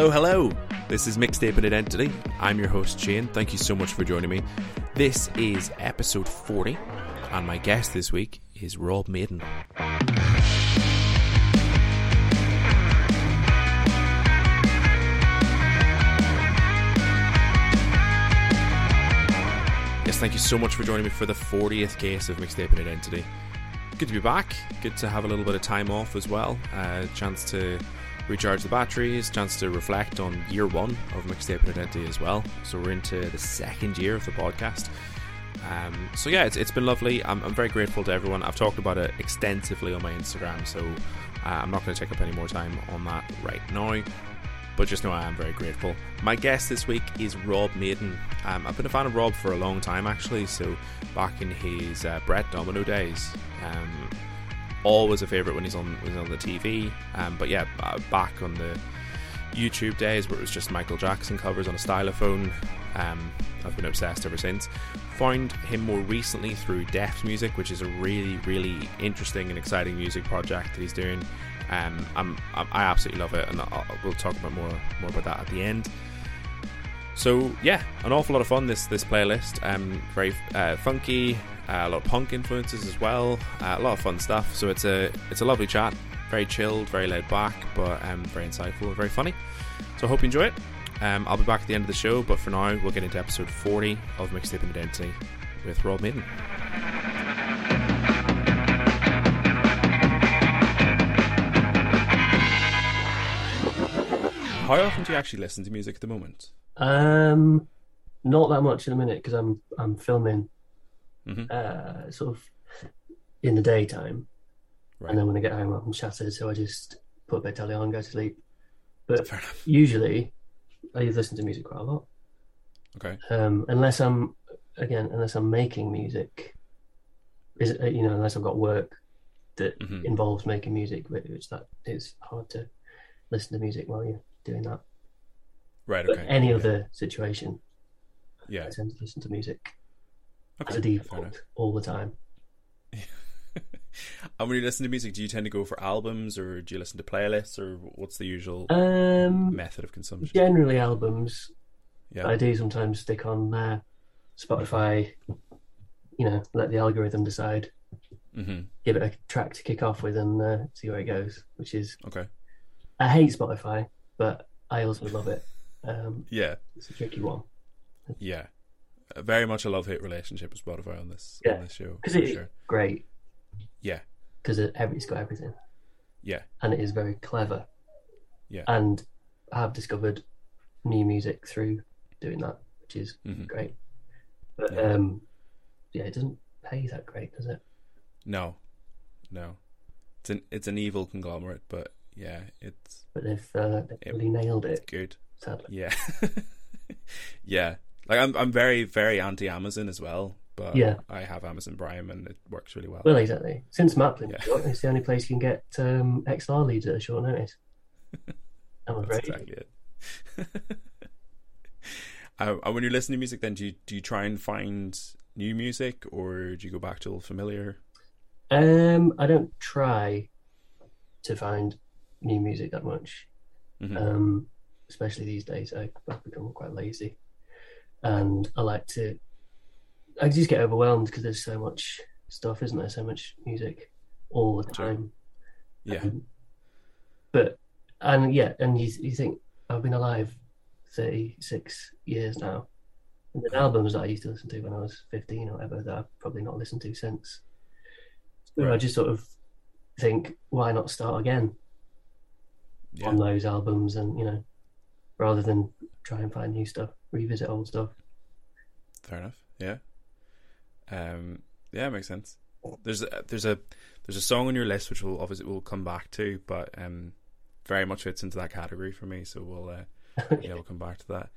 Hello, hello. This is Mixtaping Identity. I'm your host, Shane. Thank you so much for joining me. This is episode 40, and my guest this week is Rob Madin. Yes, thank you so much for joining me for the 40th case of Mixtaping Identity. Good to be back. Good to have a little bit of time off as well. A uh, chance to recharge the batteries, chance to reflect on year one of Mixtaping Identity as well. So we're into the second year of the podcast. Um, so yeah, it's, it's been lovely. I'm, I'm, very grateful to everyone. I've talked about it extensively on my Instagram, so uh, I'm not going to take up any more time on that right now but just know I am very grateful. My guest this week is Rob Madin. Um, I've been a fan of Rob for a long time, actually. So back in his uh, Brett Domino days, um, always a favourite when he's on when he's on the TV. Um, but yeah, back on the YouTube days where it was just Michael Jackson covers on a stylophone. Um, I've been obsessed ever since. Found him more recently through Defs Music, which is a really, really interesting and exciting music project that he's doing. Um, I'm, i absolutely love it, and I'll, we'll talk about more more about that at the end. So yeah, an awful lot of fun. This this playlist, um, very uh, funky, uh, a lot of punk influences as well, uh, a lot of fun stuff. So it's a it's a lovely chat, very chilled, very laid back, but um, very insightful, very funny. So I hope you enjoy it. Um, I'll be back at the end of the show, but for now we'll get into episode 40 of Mixtaping Identity with Rob Madin. how often do you actually listen to music at the moment? Um, not that much in a minute because I'm I'm filming, mm-hmm. uh, sort of in the daytime, right. and then when I get home I'm shattered, so I just put a bit telly on, go to sleep. But usually, I listen to music quite a lot. Okay. Um, unless I'm again, unless I'm making music, is uh, you know, unless I've got work that mm-hmm. involves making music, which that is hard to listen to music while you're doing that. Right. Okay. But any yeah. other situation, yeah, I tend to listen to music okay, as a default all the time. and when you listen to music, do you tend to go for albums, or do you listen to playlists, or what's the usual um, method of consumption? Generally, albums. Yeah. I do sometimes stick on uh, Spotify. You know, let the algorithm decide. Mm-hmm. Give it a track to kick off with and uh, see where it goes. Which is okay. I hate Spotify but I also love it. Um, yeah, it's a tricky one. Yeah, very much a love hate relationship with Spotify on this yeah. on this show because it's sure. great. Yeah, because it, it's got everything. Yeah, and it is very clever. Yeah, and I have discovered new music through doing that, which is mm-hmm. great. But yeah. um, yeah, it doesn't pay that great, does it? No, no. It's an it's an evil conglomerate, but yeah, it's. But they've uh, they really nailed it. good. Sadly. Yeah. yeah. Like I'm, I'm very, very anti Amazon as well. But yeah. I have Amazon Prime and it works really well. Well, exactly. Since Maplin, yeah. it's the only place you can get um, XLR leads at a short notice. I'm afraid. exactly it. uh, and when you're listening to music, then do you do you try and find new music, or do you go back to old familiar? Um, I don't try to find new music that much. Mm-hmm. Um, especially these days, I, have become quite lazy, and I like to. I just get overwhelmed because there's so much stuff, isn't there? So much music all the time. Yeah. Um, but and yeah, and you you think I've been alive thirty six years now, and the albums that I used to listen to when I was fifteen or whatever that I've probably not listened to since. So right. I just sort of think, why not start again? yeah. on those albums, and you know, rather than try and find new stuff, revisit old stuff. Fair enough. Yeah. Um. Yeah, makes sense. There's a, there's a there's a song on your list which we'll obviously we'll come back to, but um, very much fits into that category for me. So we'll uh, yeah we'll come back to that.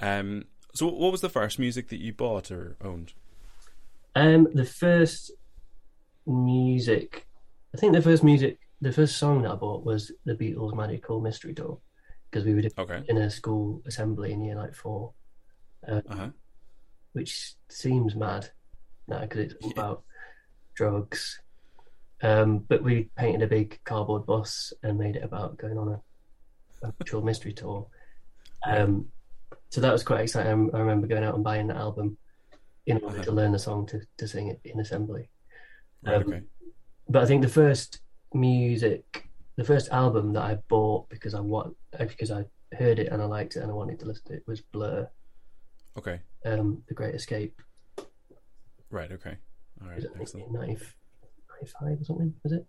Um. So what was the first music that you bought or owned? Um. The first music, I think the first music the first song that I bought was the Beatles' Magical Mystery Tour because we were okay. in a school assembly in year like four, uh, uh-huh. which seems mad now because it's yeah. about drugs. Um, but we painted a big cardboard bus and made it about going on a, a mystery tour. Um, so that was quite exciting. I remember going out and buying that album in order Uh-huh. to learn the song to, to sing it in assembly. Right, Um, okay. But I think the first music, the first album that I bought because I want because I heard it and I liked it and I wanted to listen to it was Blur, Okay. um, The Great Escape. Right, okay. All right, Was it excellent. 90 95 or something? Was it?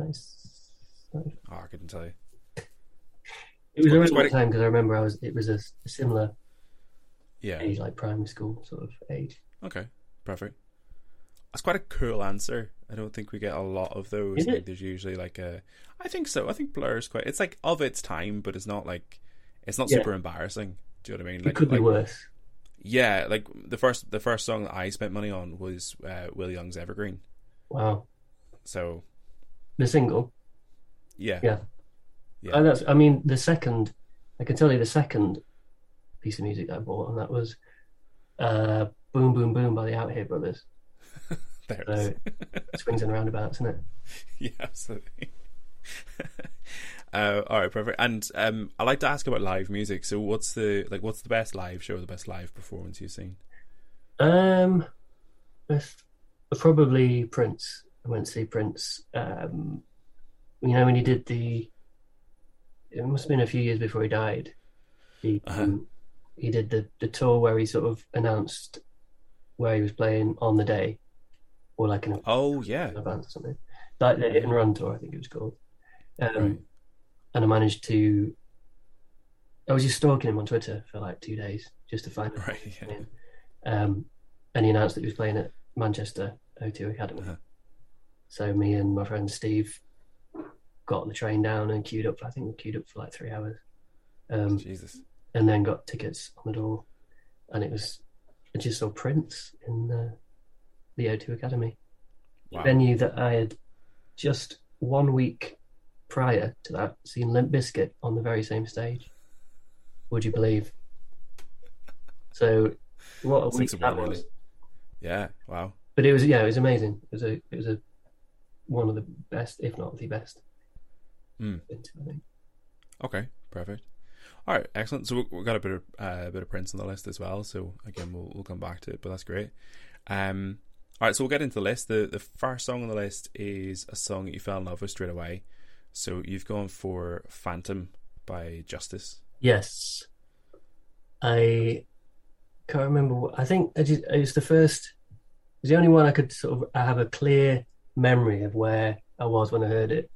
Nice. Oh, I couldn't tell you. It was Well, around that time because I remember I was. It was a, a similar Yeah. age, like primary school sort of age. Okay, perfect. That's quite a cool answer. I don't think we get a lot of those. Is Like, it? there's usually like a. I think so. I think Blur is quite. It's like of its time, but it's not like. It's not Yeah. super embarrassing. Do you know what I mean? Like, It could be like- worse. Yeah, like the first the first song that I spent money on was uh, Will Young's Evergreen. Wow. So The single. yeah, Yeah. Yeah. And that's. I mean, the second. I can tell you the second piece of music I bought, and that was uh, "Boom Boom Boom" by the Outhere Brothers. there it So is. swings and roundabouts, isn't it? yeah, absolutely. uh, all right, perfect. And um, I like to ask about live music. So, what's the like? What's the best live show? The best live performance you've seen? Um, probably Prince. I went to see Prince. Um, you know when he did the. It must have been a few years before he died. He Uh-huh. um, he did the the tour where he sort of announced where he was playing on the day, or like an Oh yeah, advance or something. Like the hit and run tour, I think it was called. Um, Right. And I managed to. I was just stalking him on Twitter for like two days just to find out. right. Yeah. Um, and he announced that he was playing at Manchester O2 Academy. Uh-huh. So me and my friend Steve got the train down and queued up. I think we queued up for like three hours, um, Jesus. and then got tickets on the door. And it was I just saw Prince in the, the O2 Academy Wow. venue that I had just one week prior to that seen Limp Bizkit on the very same stage. Would you believe? So, what a week that was! really. Yeah. Wow. But it was yeah, it was amazing. It was a it was a one of the best, if not the best. Been to, I think. Okay. Perfect. All right. Excellent. So we- we've got a bit of uh, a bit of Prince on the list as well. So again, we'll we'll come back to it, but that's great. Um. All right. So we'll get into the list. the The first song on the list is a song that you fell in love with straight away. So you've gone for "Phantom" by Justice. Yes, I can't remember. What, I think I just, it was the first. It was the only one I could sort of. I have a clear memory of where I was when I heard it,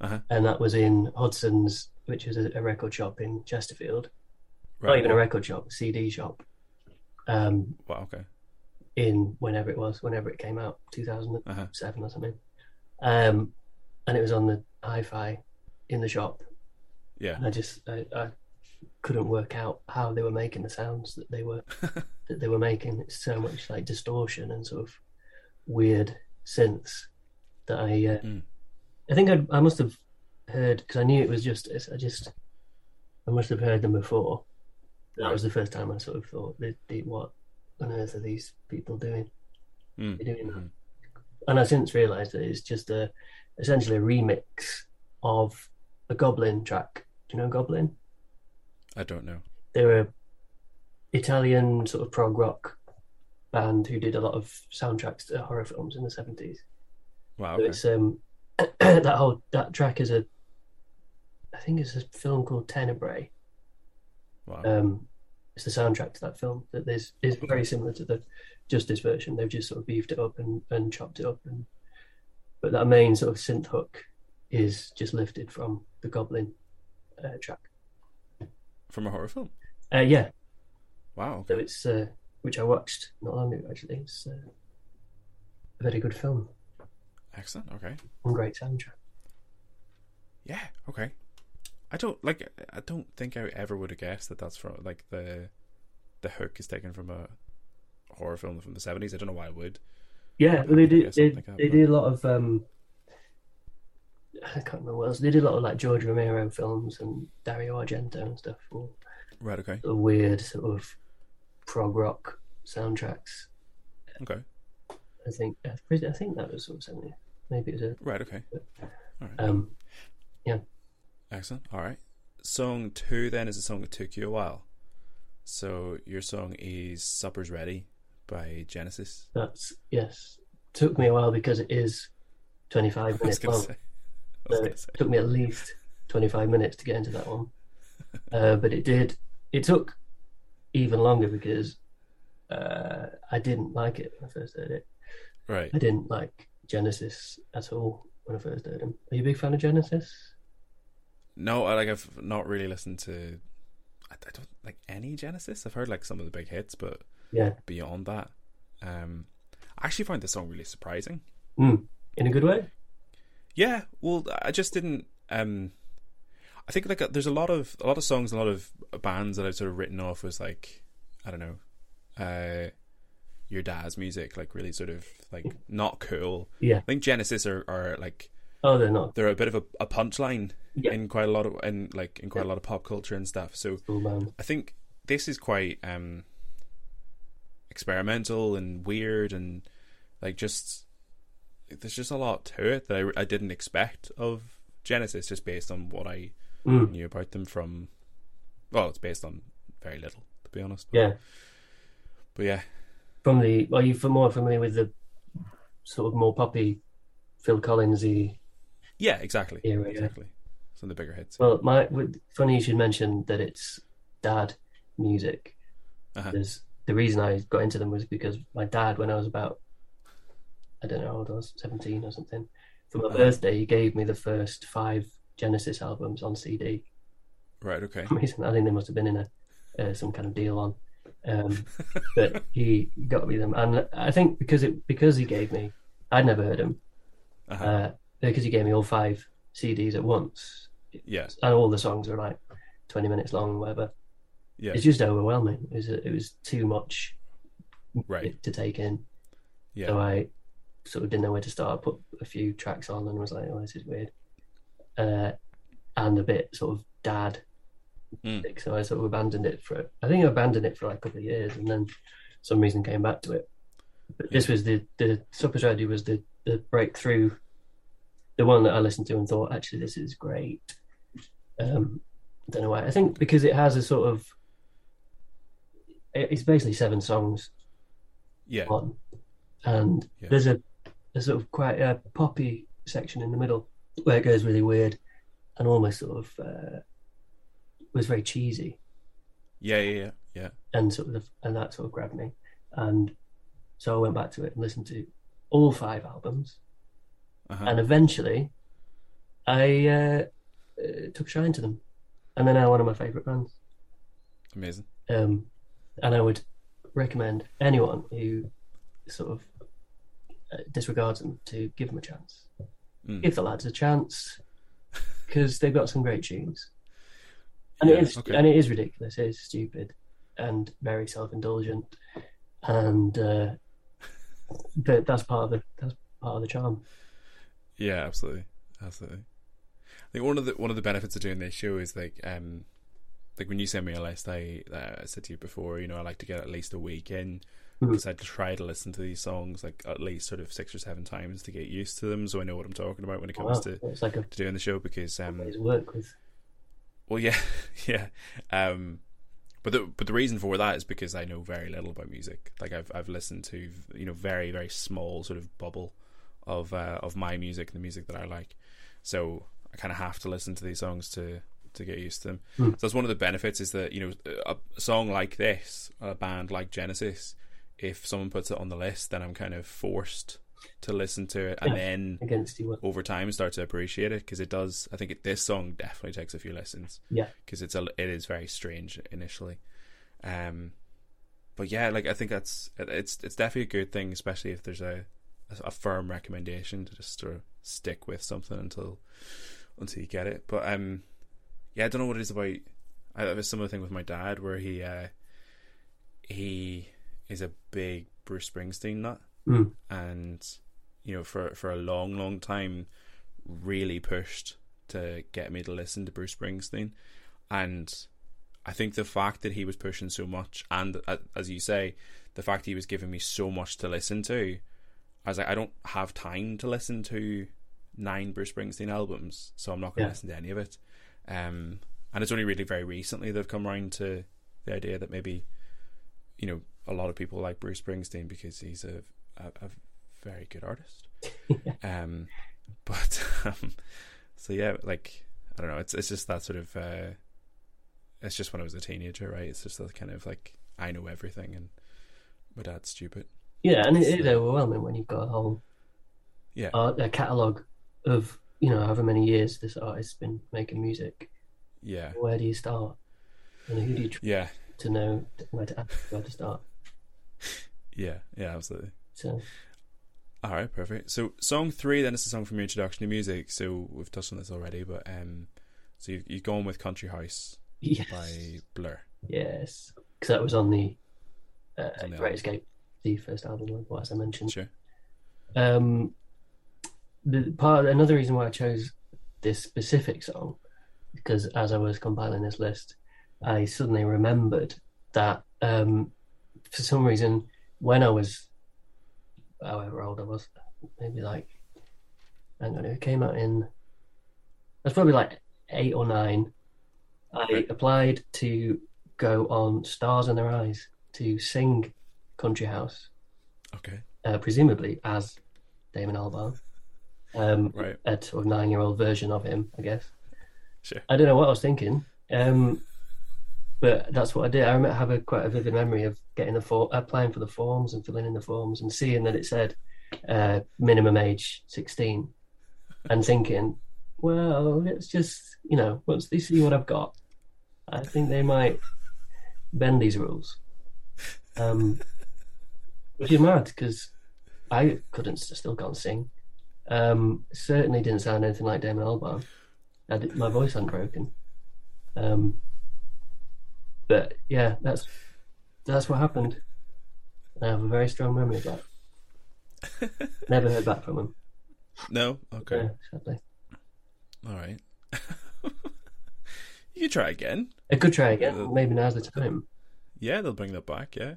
Uh-huh. and that was in Hudson's, which is a, a record shop in Chesterfield. Not even a record shop, CD shop. Um, Wow. Okay. In whenever it was, whenever it came out, 2007 Uh-huh. or something. Um, and it was on the hi-fi in the shop, Yeah. and I just I, I couldn't work out how they were making the sounds that they were that they were making. It's so much like distortion and sort of weird synths that I uh, Mm. I think I'd, I must have heard because I knew it was just I just I must have heard them before. That was the first time I sort of thought, they, they, "What on earth are these people doing?" Mm. They're doing that. Mhm. And I since realised that it's just a essentially a remix of a Goblin track. Do you know Goblin? I don't know. They're a Italian sort of prog rock band who did a lot of soundtracks to horror films in the seventies. Wow. So it's um that whole that track is a I think it's a film called Tenebrae. Wow. Um, it's the soundtrack to that film that is is very similar to the Justice version. They've just sort of beefed it up and, and chopped it up, and but that main sort of synth hook is just lifted from the Goblin uh, track. From a horror film. Uh, yeah, Wow. so it's uh, which I watched not long ago actually. It's uh, a very good film Excellent. Okay. and great soundtrack. Yeah. Okay. I don't like. I don't think I ever would have guessed that that's from like the the hook is taken from a horror film from the seventies. I don't know why I would. Yeah, well, they did. They, like that, they but- did a lot of. Um, I can't remember what else. They did a lot of like George Romero films and Dario Argento and stuff. Right. Okay. of weird sort of prog rock soundtracks. Okay. I think I think that was sort of something. Maybe it was a Right. Okay. All right. um. Excellent. All right. song two then is a song that took you a while. So your song is "Supper's Ready" by Genesis. That's yes. Took me a while because it is 25 minutes long. So it say. took me at least 25 minutes to get into that one. Uh, but it did. It took even longer because uh, I didn't like it when I first heard it. Right. I didn't like Genesis at all when I first heard him. Are you a big fan of Genesis? No, I like I've not really listened to. I, I don't like any Genesis. I've heard like some of the big hits, but Yeah. beyond that, um, I actually find this song really surprising. Mm. In a good way? Yeah, well, I just didn't. Um, I think like uh, there's a lot of a lot of songs, a lot of bands that I've sort of written off as like I don't know, uh, your dad's music, like really sort of like not cool. Yeah. I think Genesis are, are like Oh, they're not. they're a bit of a, a punchline Yeah. in quite a lot of in like in quite a lot of pop culture and stuff. So band. I think this is quite um experimental and weird and like just there's just a lot to it that I, I didn't expect of Genesis just based on what I Mm. knew about them from well it's based on very little to be honest but, Yeah. but yeah From the, are you more familiar with the sort of more poppy Phil Collinsy yeah exactly? Yeah. exactly some of the bigger hits Well, my funny you should mention that it's dad music. uh-huh. There's the reason I got into them was because my dad, when I was about, I don't know how old I was, seventeen or something, for my Uh-huh. birthday, he gave me the first five Genesis albums on CD. right okay reason, I think they must have been in a uh, some kind of deal on, um, but he got me them, and I think because it because he gave me, I'd never heard them, uh-huh. uh, because he gave me all five CDs at once, yeah and all the songs are like twenty minutes long, whatever. yeah It's just overwhelming. It was it was too much right to take in. yeah So I sort of didn't know where to start. I put a few tracks on and was like, "Oh, this is weird," uh, and a bit sort of dad. Mm. So I sort of abandoned it for. I think I abandoned it for like a couple of years, and then some reason came back to it. But this was the the Supper's Ready was the the breakthrough, the one that I listened to and thought, actually, this is great. Um, I don't know why. I think because it has a sort of. It's basically seven songs yeah on, and Yeah. there's a, a sort of quite a poppy section in the middle where it goes really weird, and almost sort of uh, was very cheesy, yeah yeah yeah yeah and sort of and that sort of grabbed me, and so I went back to it and listened to all five albums, uh-huh. and eventually, I uh, uh, took a shine to them, and they're now one of my favourite bands. amazing um, and I would recommend anyone who sort of uh, disregards them to give them a chance. Mm. Give the lads a chance because they've got some great tunes, and Yeah, it is okay. and it is ridiculous. It is stupid and very self-indulgent, and uh, but that's part of the that's part of the charm. Yeah, absolutely, absolutely. I think one of the one of the benefits of doing this show is like um like when you send me a list, I uh, I said to you before, you know, I like to get at least a week in Mhm. because I try to listen to these songs like at least sort of six or seven times to get used to them, so I know what I'm talking about when it comes Wow, to, it's like a to doing the show. Because um, work with well, yeah, yeah. Um, but the but the reason for that is because I know very little about music. Like I've I've listened to you know very very small sort of bubble of uh, of my music and the music that I like. So I kind of have to listen to these songs to to get used to them. Hmm. So that's one of the benefits is that you know a, a song like this, a band like Genesis, if someone puts it on the list, then I'm kind of forced to listen to it and Yeah. then against you. over time start to appreciate it because it does. I think it, this song definitely takes a few lessons. Yeah. because it's a it is very strange initially, um, but yeah, like I think that's it's it's definitely a good thing, especially if there's a a firm recommendation to just sort of stick with something until until you get it. But um, yeah, I don't know what it is about. I have a similar thing with my dad where he uh he is a big Bruce Springsteen nut Mm. and you know for for a long long time really pushed to get me to listen to Bruce Springsteen and I think the fact that he was pushing so much and as you say the fact he was giving me so much to listen to I was like I don't have time to listen to nine Bruce Springsteen albums so I'm not going to Yeah. listen to any of it um and it's only really very recently they've come around to the idea that maybe, you know, a lot of people like Bruce Springsteen because he's a a, a very good artist. um, but um, so yeah, like I don't know, it's it's just that sort of. Uh, it's just when I was a teenager, right? It's just that kind of like I know everything and my dad's stupid. Yeah, and it is overwhelming when you've got a whole Yeah, art, a catalogue of you know however many years this artist's been making music. yeah, Where do you start? And who do you try yeah, to know where to where to start? yeah, yeah, absolutely. So All right, perfect. So song three, then it's a song from your introduction to music. So we've touched on this already, but um, so you've, you've gone with Country House yes, by Blur. yes, because that was on the uh, On the Great album. Escape, the first album, as I mentioned. Sure. Um, the part another reason why I chose this specific song because as I was compiling this list, I suddenly remembered that um, for some reason when I was however old I was, maybe like I don't on, it came out in I was probably like eight or nine. I applied to go on Stars in Their Eyes to sing Country House Okay. uh, presumably as Damon Albarn, um, Right. a sort of nine-year-old version of him, I guess. Sure. I don't know what I was thinking, um, but that's what I did. I remember have a quite a vivid memory of getting the for- applying for the forms and filling in the forms and seeing that it said uh, minimum age sixteen, and thinking, well, let's just you know once they see what I've got, I think they might bend these rules. Um, which is mad because I couldn't still can't sing. Um, certainly didn't sound anything like Damon Albarn. Did, my voice hadn't broken. Um, but yeah, that's that's what happened. I have a very strong memory of that. Never heard back from him. No. Okay. Yeah, sadly. All right. you could try again. I could try again. Maybe now's the time. Yeah, they'll bring that back. Yeah.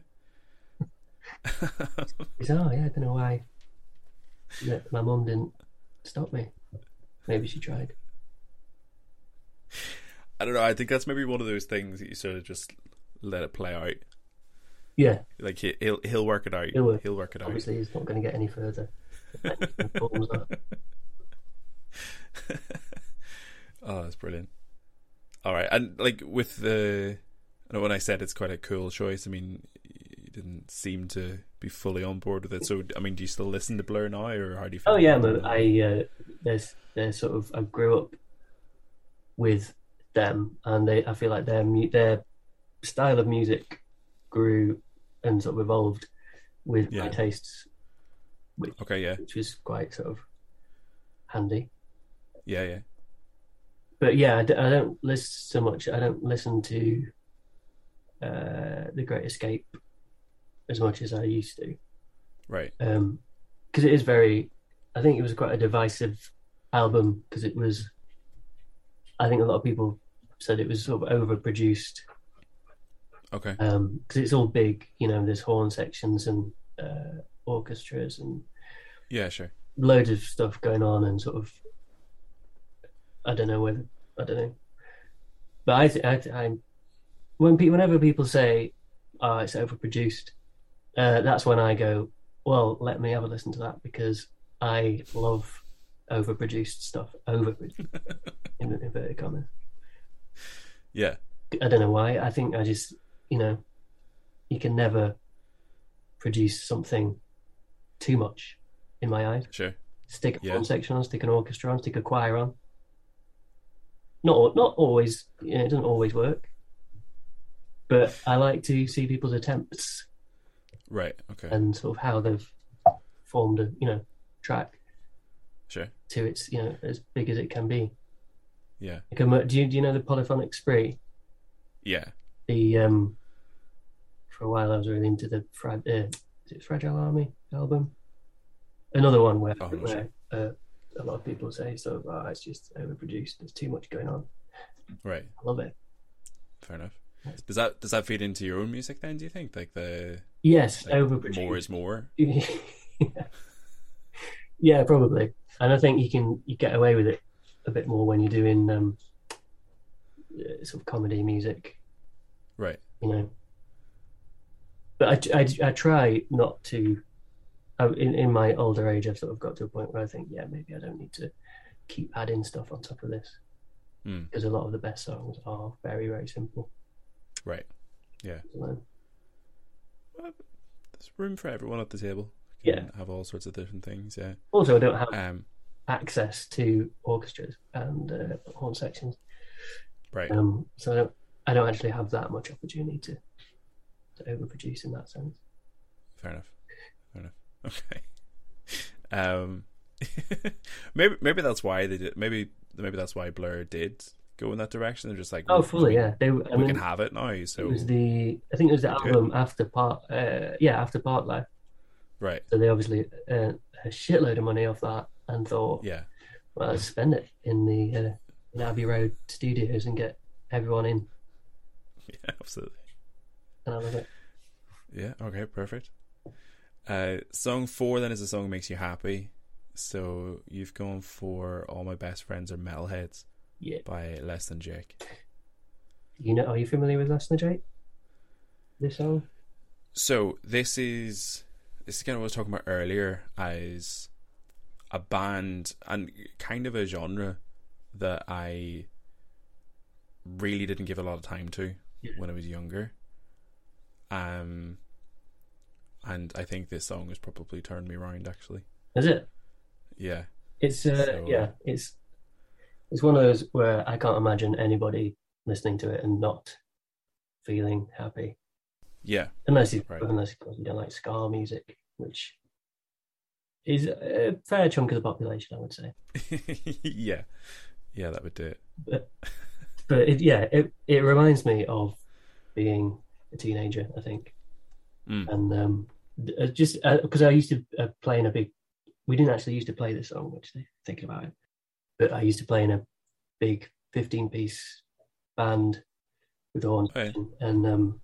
Oh yeah, I don't know why. Yeah, my mum didn't stop me. Maybe she tried. I don't know. I think that's maybe one of those things that you sort of just let it play out. Yeah, Like he, he'll he'll work it out. He'll work- He'll work it out. obviously he's not going to get any further. Oh, that's brilliant. All right, and like with the, I know when I said it's quite a cool choice. I mean, didn't seem to be fully on board with it. So, I mean, do you still listen to Blur now, or how do you? Feel Oh yeah? I uh, there's there's sort of I grew up with them, and they I feel like their their style of music grew and sort of evolved with my Yeah. tastes, Okay, yeah, which was quite sort of handy. yeah, yeah. But yeah, I, d- I don't listen so much. I don't listen to uh, the Great Escape as much as I used to. Right. um because it is very i think it was quite a divisive album because it was i think a lot of people said it was sort of overproduced Okay. um because it's all big you know there's horn sections and uh orchestras and Yeah, sure. loads of stuff going on and sort of i don't know whether i don't know but i I, I when people whenever people say oh it's overproduced uh that's when i go well let me have a listen to that because i love overproduced stuff overproduced in inverted commas Yeah, i don't know why i think i just you know you can never produce something too much in my eyes sure. stick a Yeah. section on, stick an orchestra on, stick a choir on. Not not always, you know, it doesn't always work. But I like to see people's attempts Right. Okay. and sort of how they've formed a you know track Sure. to its you know as big as it can be. Yeah. Like, do you do you know the polyphonic spree? Yeah. The um, for a while I was really into the Fra- uh, is it Fragile Army album. Another one where, Oh, where uh, a lot of people say so. Oh, it's just overproduced. There's too much going on. Right. I love it. Fair enough. Does that does that feed into your own music then? Do you think like the Yes, like, overproduced. more is more? yeah. yeah, probably. And I think you can you get away with it a bit more when you're doing um, uh, sort of comedy music, Right. you know. But I, I, I try not to. I, in in my older age, I've sort of got to a point where I think, yeah, maybe I don't need to keep adding stuff on top of this Hmm. because a lot of the best songs are very very simple. Right. Yeah. learn. There's room for everyone at the table. Yeah. Have all sorts of different things. Yeah. Also, I don't have Um. access to orchestras and uh, horn sections. Right. Um, so I don't, I don't actually have that much opportunity to to overproduce in that sense. Fair enough. Fair enough. Okay. Um, maybe maybe that's why they did. Maybe maybe that's why Blur did go in that direction. They're just like, Oh, fully, we, yeah. They, I we mean, can have it now. So it was the I think it was the Do it. album after part, uh, yeah, after Parklife. right. So they obviously earned a shitload of money off that and thought, Yeah. well, let's spend it in the uh, in Abbey Road studios and get everyone in. Yeah. Absolutely. And I love it. Yeah. Okay. Perfect. Uh, song four then is a song that makes you happy. So you've gone for "All My Best Friends Are Metalheads" Yeah. by Less Than Jake. You know, are you familiar with Less Than Jake? This song? So this is this is kind of what I was talking about earlier as a band and kind of a genre that I really didn't give a lot of time to Yeah. when I was younger. Um and I think this song has probably turned me around actually. Is it? Yeah. It's uh, So- yeah, it's it's one of those where I can't imagine anybody listening to it and not feeling happy, Yeah. unless you Right. unless of course you don't like ska music, which is a fair chunk of the population, I would say. yeah. Yeah, that would do it. But but it, yeah, it it reminds me of being a teenager, I think, Mm. and um, uh, just because I used to uh, play in a big. We didn't actually used to play this song, actually, thinking about it, but I used to play in a big fifteen-piece band with a horn Oh, yeah. and um,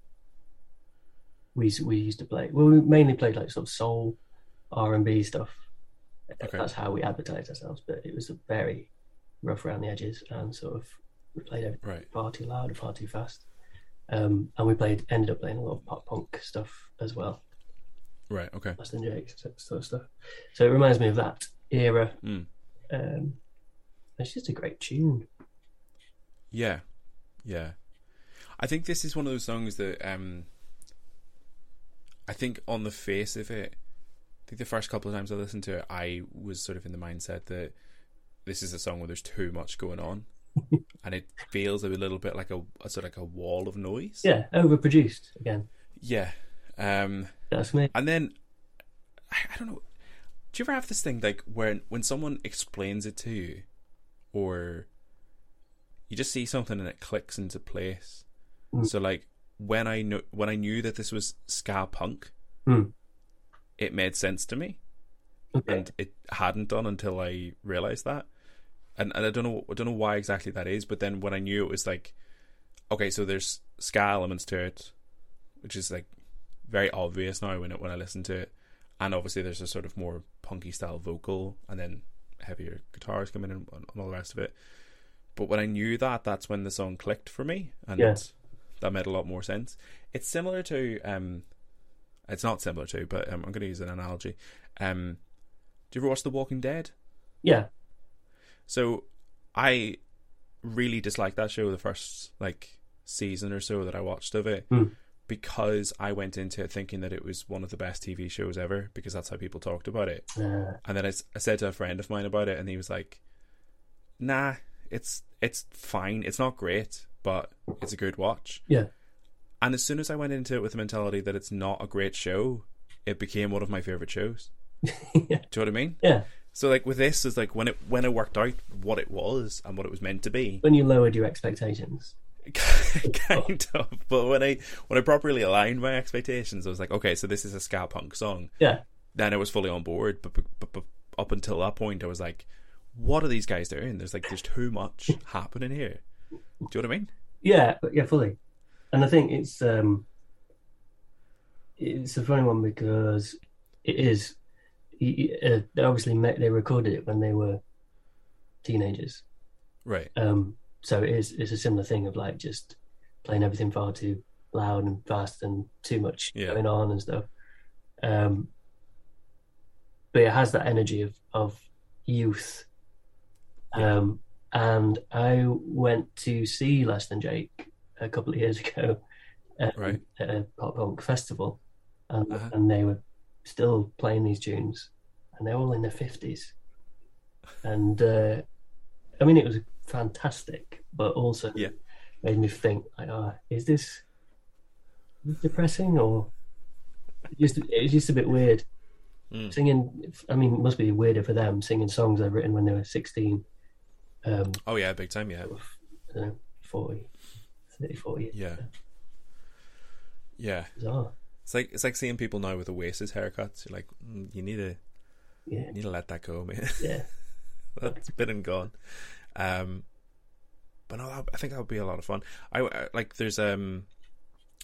we we used to play. Well, we mainly played like sort of soul, R and B stuff. Okay. That's how we advertised ourselves, but it was very rough around the edges and sort of we played everything Right. far too loud and far too fast. Um, and we played, ended up playing a lot of pop punk stuff as well, Right. Okay. than Jake's sort of stuff. So it reminds me of that era. Mm. Um, it's just a great tune. Yeah, yeah. I think this is one of those songs that um, I think on the face of it, I think the first couple of times I listened to it, I was sort of in the mindset that this is a song where there's too much going on, and it feels a little bit like a, a sort of like a wall of noise. Yeah, overproduced again. yeah. Um, That's me. and then I, I don't know. Do you ever have this thing like when when someone explains it to you, or you just see something and it clicks into place? Mm. So like when I know when I knew that this was ska punk, Mm. it made sense to me, Okay. and it hadn't done until I realized that. And and I don't know I don't know why exactly that is, but then when I knew it was like, okay, so there's ska elements to it, which is like very obvious now when it, when I listen to it, and obviously there's a sort of more punky style vocal, and then heavier guitars come in and, and all the rest of it. But when I knew that, that's when the song clicked for me, and Yeah. that made a lot more sense. It's similar to um, it's not similar to, but um, I'm going to use an analogy. Um, do you ever watch The Walking Dead? Yeah. So I really disliked that show the first like season or so that I watched of it Hmm. Because I went into it thinking that it was one of the best TV shows ever because that's how people talked about it. Uh, And then I said to a friend of mine about it, and he was like, "Nah, it's it's fine. It's not great, but it's a good watch." yeah. And as soon as I went into it with the mentality that it's not a great show, it became one of my favorite shows. yeah. Do you know what I mean? Yeah. So like with this is like when it when it worked out what it was and what it was meant to be, When you lowered your expectations. kind of. But when I when I properly aligned my expectations, I was like, okay, so this is a ska punk song. Yeah. Then I was fully on board. But, but, but, up until that point, I was like, what are these guys doing? There's like there's too much happening here. Do you know what I mean? Yeah, yeah, fully. And I think it's um it's a funny one because it is y- y- uh, they obviously they recorded it when they were teenagers. Right. Um so it is it's a similar thing of like just playing everything far too loud and fast and too much Yeah. going on and stuff. Um, but it has that energy of of youth. Um, and I went to see Less Than Jake a couple of years ago um, Right. at a pop punk festival, and, Uh-huh. and they were still playing these tunes, and they're all in their fifties. And uh, I mean, it was fantastic, but also Yeah. made me think, like, oh, is this depressing or just it's just a bit weird Mm. singing? I mean, it must be weirder for them singing songs they've written when they were sixteen. Um, Oh yeah, big time. Yeah, I don't know, 40, 30, 40 years. yeah, yeah. Bizarre. It's like it's like seeing people now with the Oasis haircuts. You're like, mm, you need to Yeah, you need to let that go, man. yeah, That's been and gone. Um, but no, I think that would be a lot of fun. I, I like there's um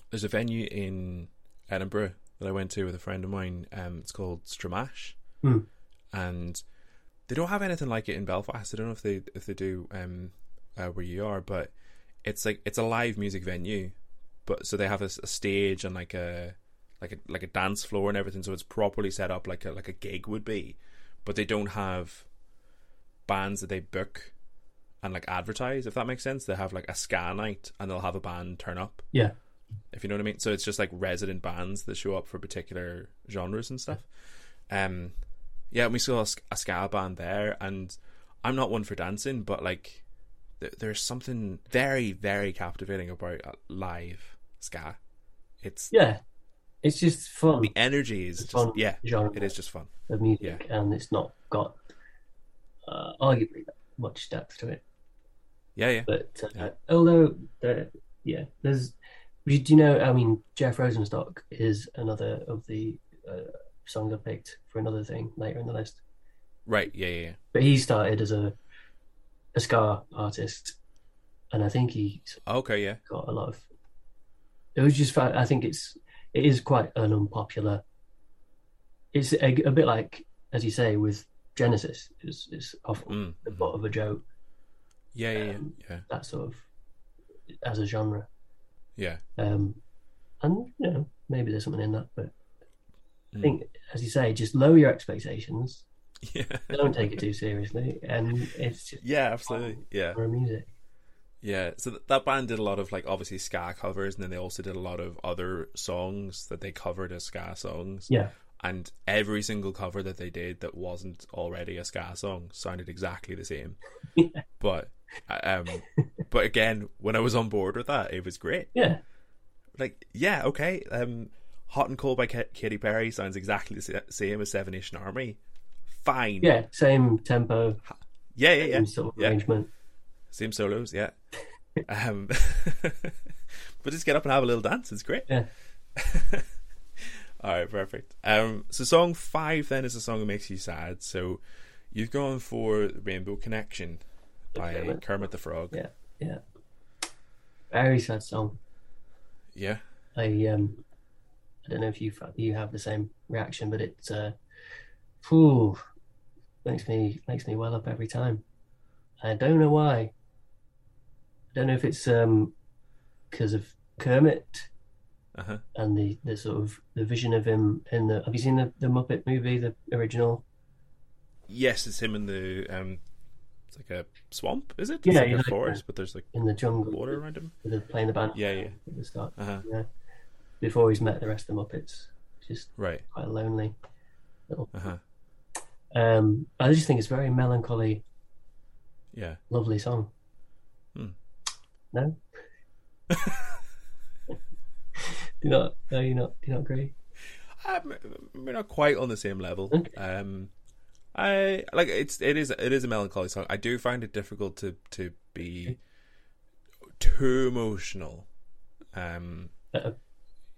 there's a venue in Edinburgh that I went to with a friend of mine. Um, it's called Stramash, Hmm. and they don't have anything like it in Belfast. I don't know if they if they do um uh, where you are, but it's like it's a live music venue, but so they have a stage and like a like a like a dance floor and everything, so it's properly set up like a like a gig would be, but they don't have bands that they book and like advertise. If that makes sense, they have like a ska night and they'll have a band turn up. yeah. If you know what I mean. So it's just like resident bands that show up for particular genres and stuff. Um, yeah, and we saw a, a ska band there, and I'm not one for dancing, but like th- there's something very very captivating about live ska. It's Yeah, it's just fun the energy is It's just fun yeah, genre it is just fun. of music, and it's not got uh, arguably that much depth to it. Yeah, yeah, But uh, Yeah. although, there, yeah, there's. Do you know? I mean, Jeff Rosenstock is another of the uh, songs I picked for another thing later in the list. right, yeah, yeah, yeah. But he started as a a ska artist, and I think he Okay, yeah, got a lot of. It was just. I think it's it is quite an unpopular. It's a, a bit like, as you say, with Genesis. is it's often mm, the butt of a joke. yeah, yeah, yeah, Um, yeah, That sort of as a genre. yeah. Um, and you know, maybe there's something in that, but I Mm. think, as you say, just lower your expectations. Yeah, Don't take it too seriously, and it's just yeah, absolutely, yeah. for music. Yeah, so th- that band did a lot of like obviously ska covers, and then they also did a lot of other songs that they covered as ska songs. Yeah, And every single cover that they did that wasn't already a ska song sounded exactly the same. Yeah. But, um, but again, when I was on board with that, it was great. yeah, Like, yeah, okay. Um, Hot and Cold by Ka- Katy Perry sounds exactly the same as Seven Nation Army. Fine. yeah. Same tempo, yeah, yeah. yeah. same sort of Yeah. arrangement. Same solos, yeah. um, but just get up and have a little dance. It's great. Yeah. All right, perfect. Um, so song five then is a song that makes you sad. So you've gone for Rainbow Connection by Kermit. Kermit the Frog. Yeah, yeah. Very sad song. Yeah. I um, I don't know if you you have the same reaction, but it uh, whew, makes me makes me well up every time. I don't know why. I don't know if it's um because of Kermit Uh huh. and the, the sort of the vision of him in the. Have you seen the, the Muppet movie, the original? Yes, it's him in the um, it's like a swamp, is it? It's Yeah, like a like forest, but there's like in the jungle water around him. with the playing the band Yeah, yeah. at the start. Uh huh. Yeah, before he's met the rest of the Muppets, just Right. quite a lonely little. Uh huh. Um, I just think it's very melancholy, Yeah. lovely song. Hmm. No. do you not? No, you not? Do you not agree? Um, we're not quite on the same level. Okay. Um, I like it's it is it is a melancholy song. I do find it difficult to to be too emotional, um, Uh,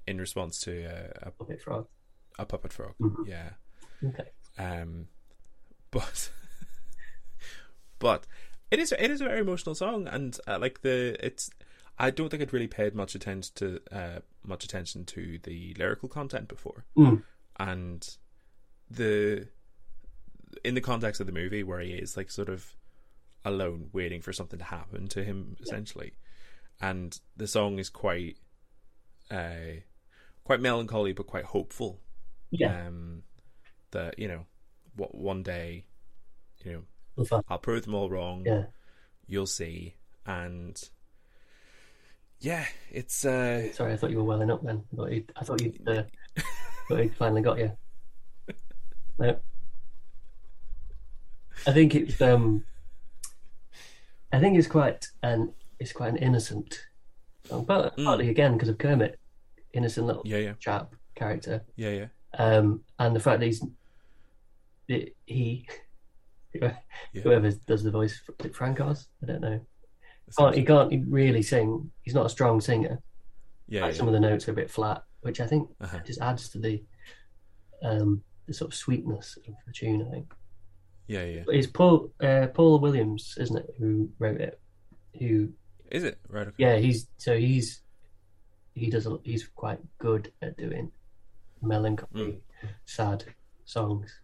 in response to a, puppet Frog. a, puppet frog. Mhm. Yeah. Okay. Um, but but it is it is a very emotional song, and uh, like the it's. I don't think I'd really paid much attention to uh, much attention to the lyrical content before, Mm. and the in the context of the movie where he is like sort of alone, waiting for something to happen to him, essentially. And the song is quite, uh, quite melancholy, but quite hopeful. Yeah, Um, that you know, what one day, you know, I'll prove them all wrong. yeah. You'll see, and yeah, it's uh, Sorry, I thought you were welling up then. I thought you, I thought you, uh, thought he'd finally got you. No. I think it's um. I think it's quite an it's quite an innocent song, but Mm. partly again because of Kermit, innocent little yeah, yeah, chap character, yeah, yeah, um, and the fact that he's that he Yeah. whoever does the voice, Frank Oz? I don't know. Can't, he can't really sing. He's not a strong singer. yeah, Like yeah. some of the notes are a bit flat, which I think Uh-huh. just adds to the um, the sort of sweetness of the tune. I think. yeah, yeah. But it's Paul uh, Paul Williams, isn't it, who wrote it? Who? Is it right? Okay. Yeah, he's so he's he does a, he's quite good at doing melancholy, sad songs.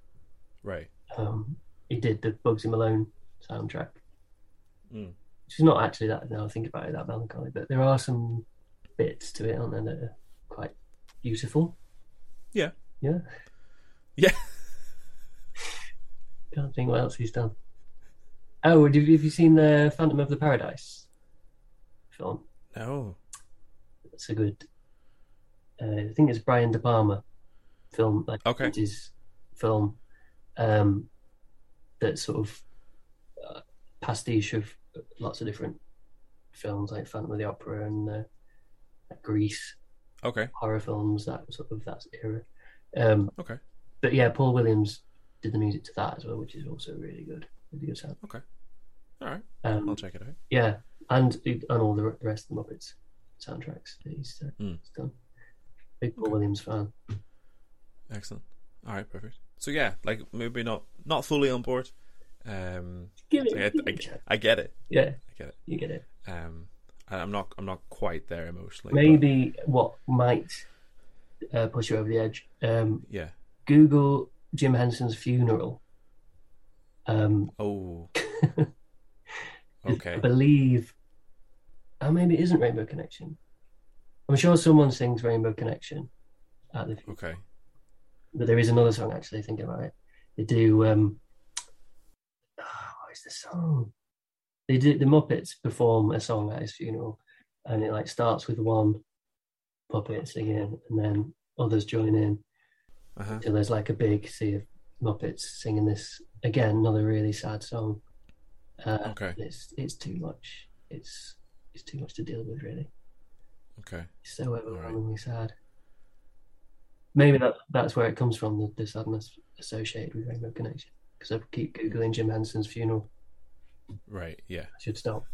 Right. Um, he did the Bugsy Malone soundtrack, Mm. Is not actually that. Now I think about it, that melancholy, but there are some bits to it, aren't there, that are quite beautiful. Yeah. Yeah. Yeah. Can't think what else he's done. Oh, have you, have you seen the Phantom of the Paradise film? No. It's a good. Uh, I think it's Brian De Palma film, like Okay. his film, um, that sort of uh, pastiche of lots of different films, like Phantom of the Opera and uh, Grease Okay. horror films, that sort of that era. Um, Okay. but yeah, Paul Williams did the music to that as well, which is also really good. Really good sound. Okay. All right. Um, I'll check it out. yeah, and and all the the rest of the Muppets soundtracks that he's, uh, Mm. he's done. Big Paul Okay. Williams fan. Excellent. All right. Perfect. So yeah, like maybe not not fully on board. Um, Give so I, it, give it I. I get it. Yeah, I get it. you get it. Um, I- I'm not I'm not quite there emotionally. but Maybe what might uh, push you over the edge. Um, yeah. Google Jim Henson's funeral. Um, Oh. I Okay. believe. Oh, maybe it isn't Rainbow Connection. I'm sure someone sings Rainbow Connection at the Okay. but there is another song actually thinking about it they do um the song they do the muppets perform a song at his funeral and it like starts with one puppet singing and then others join in Uh huh. so there's like a big sea of muppets singing this again another really sad song uh, Okay. it's it's too much it's it's too much to deal with really Okay. it's so overwhelmingly sad. Maybe that that's where it comes from, the, the sadness associated with Rainbow Connection. Because I keep googling Jim Henson's funeral. Right. Yeah. I should stop.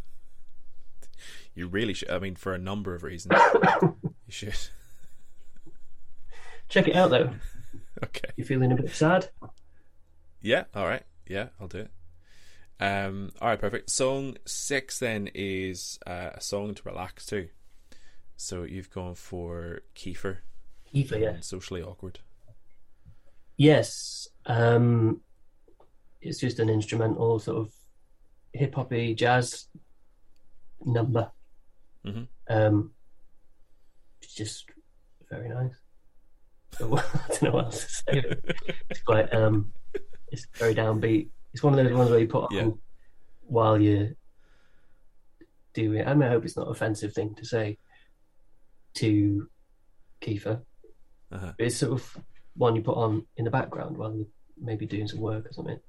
You really should. I mean, for a number of reasons, you should. Check it out though. Okay. You're feeling a bit sad. Yeah. All right. Yeah, I'll do it. Um. All right. Perfect. Song six then is uh, a song to relax to. So you've gone for Kiefer. Kiefer, yeah. Socially awkward. Yes. Um, it's just an instrumental sort of hip hoppy jazz number. Mhm. Um, it's just very nice. So, I don't know what else to say. It's quite um, it's very downbeat. It's one of those ones where you put on Yeah. while you do it. I mean, I hope it's not an offensive thing to say to Kiefer. Uh-huh. It's sort of one you put on in the background while you're maybe doing some work or something.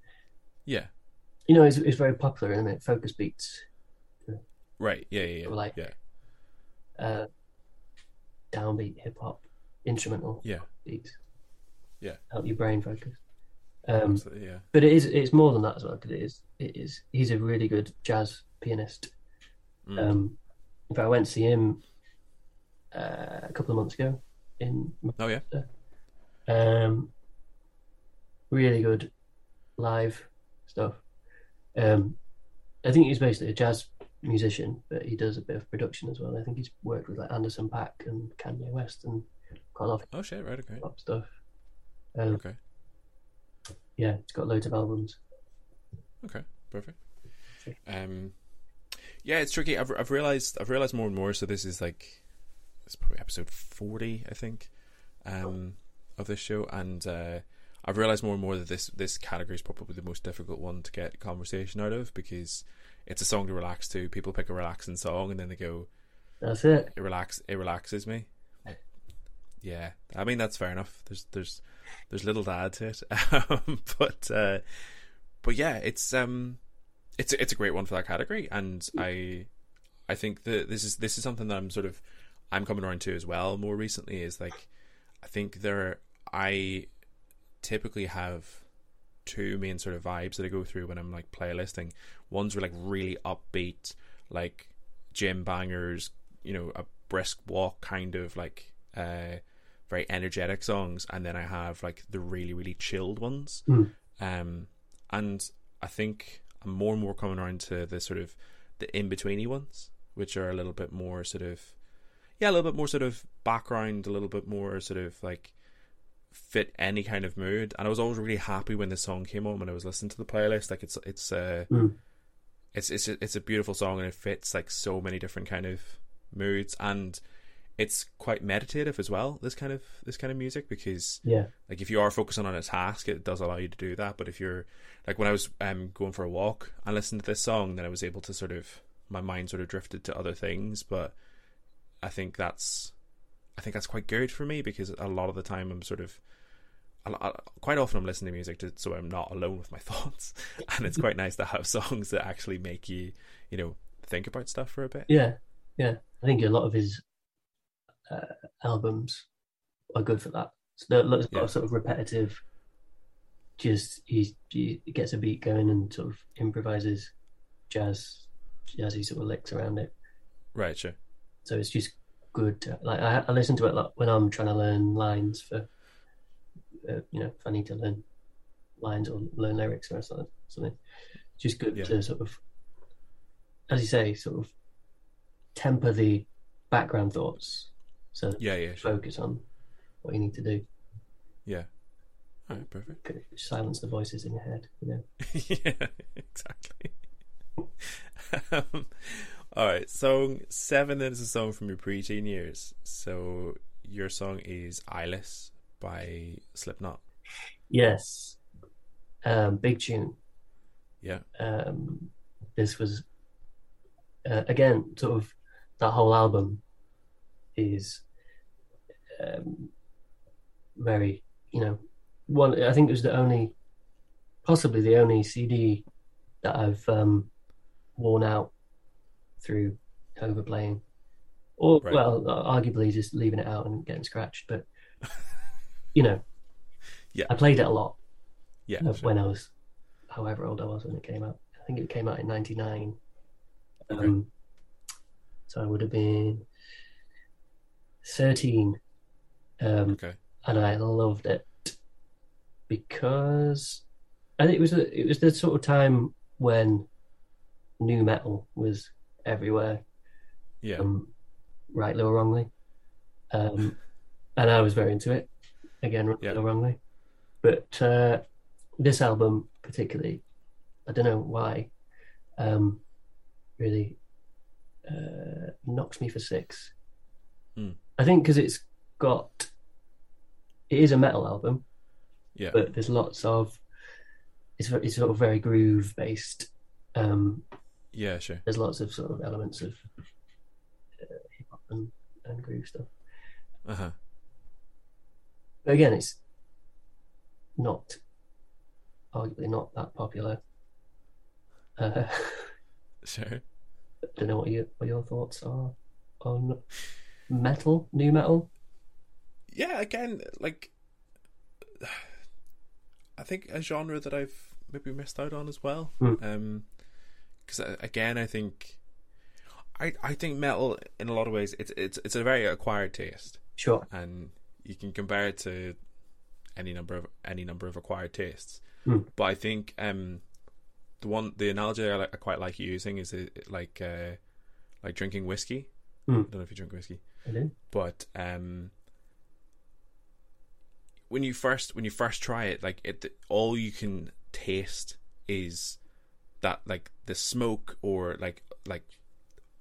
Yeah. You know, it's, it's very popular, isn't it? Focus beats, Right. Yeah. Yeah. Yeah. Or like- yeah. uh, downbeat hip hop, instrumental Yeah. beats. Yeah. help your brain focus. Um, Absolutely, yeah. but it is it's more than that as well because it is it is he's a really good jazz pianist. Mm. Um, in fact, I went to see him uh, a couple of months ago in oh yeah. Um, really good live stuff. Um, I think he's basically a jazz musician, but he does a bit of production as well. I think he's worked with like Anderson .Paak and Kanye West and quite a lot of Oh shit. Right. Okay. hip hop stuff. Um, Okay. Yeah, he's got loads of albums. Okay. Perfect. Um, yeah, it's tricky. I've I've realized I've realized more and more. So this is like it's probably episode forty, I think, um, of this show, and uh, I've realized more and more that this this category is probably the most difficult one to get conversation out of because it's a song to relax to. People pick a relaxing song and then they go, That's it. "It relax, it relaxes me." Yeah, I mean that's fair enough. There's there's there's little to add to it, um, but uh, but yeah, it's um it's it's a great one for that category, and I I think that this is this is something that I'm sort of I'm coming around to as well. More recently, is like I think there I typically have two main sort of vibes that I go through when I'm like playlisting. Ones are like really upbeat, like gym bangers, you know, a brisk walk kind of like uh very energetic songs, and then I have like the really really chilled ones. Mm. Um, and I think I'm more and more coming around to the sort of the in betweeny ones, which are a little bit more sort of yeah, a little bit more sort of background, a little bit more sort of like fit any kind of mood. And I was always really happy when the song came on when I was listening to the playlist. Like it's it's uh Mm. it's it's a, it's a beautiful song and it fits like so many different kind of moods and it's quite meditative as well. This kind of this kind of music because Yeah. like if you are focusing on a task, it does allow you to do that. But if you're like when I was um going for a walk and listened to this song, then I was able to sort of my mind sort of drifted to other things. But I think that's I think that's quite good for me because a lot of the time I'm sort of quite often I'm listening to music to, so I'm not alone with my thoughts, and it's quite nice to have songs that actually make you you know think about stuff for a bit. Yeah. Yeah. I think a lot of his uh, albums are good for that. So there- there's a lot Yeah. of sort of repetitive. Just he, he gets a beat going and sort of improvises jazz, jazzy sort of licks around it. Right, sure. So it's just good. Like I, I listen to it a lot when I'm trying to learn lines for, uh, you know, if I need to learn lines or learn lyrics or something. something. It's just good Yeah. to sort of, as you say, sort of temper the background thoughts. So Yeah, yeah, sure. focus on what you need to do. Yeah. All right, perfect. Silence the voices in your head. You know. yeah, exactly. um, all right, song seven then is a song from your preteen years. So your song is "Eyeless" by Slipknot. Yes. Um, big tune. Yeah, um, this was uh, again sort of that whole album is um, very you know one I think it was the only possibly the only CD that I've um, worn out through overplaying or Right. well arguably just leaving it out and getting scratched but you know Yeah. I played it a lot yeah, of sure. when I was, however old I was when it came out. I think it came out in '99. Okay. Um, so I would have been 13, um, okay. and I loved it because and it was the, it was the sort of time when nu metal was everywhere, Yeah, um, rightly or wrongly, um, and I was very into it. Again, rightly Yeah. or wrongly, but uh, this album particularly, I don't know why, um, really uh, knocks me for six. Hmm. I think because it's got it is a metal album, yeah, but there's lots of it's it's sort of very groove based. Um, yeah, sure. there's lots of sort of elements of uh, hip hop and, and groove stuff. Uh huh. But again, it's not arguably not that popular. Uh, Sure. I don't know what your what your thoughts are on metal, nu metal. Yeah, again, like I think a genre that I've maybe missed out on as well. Hmm. Um, because again, I think I I think metal in a lot of ways it's it's it's a very acquired taste, Sure. and you can compare it to any number of any number of acquired tastes. Hmm. But I think um the one the analogy I, like, I quite like using is it, like uh like drinking whiskey. Hmm. I don't know if you drink whiskey I do. but um when you first when you first try it like it all you can taste is that like the smoke or like like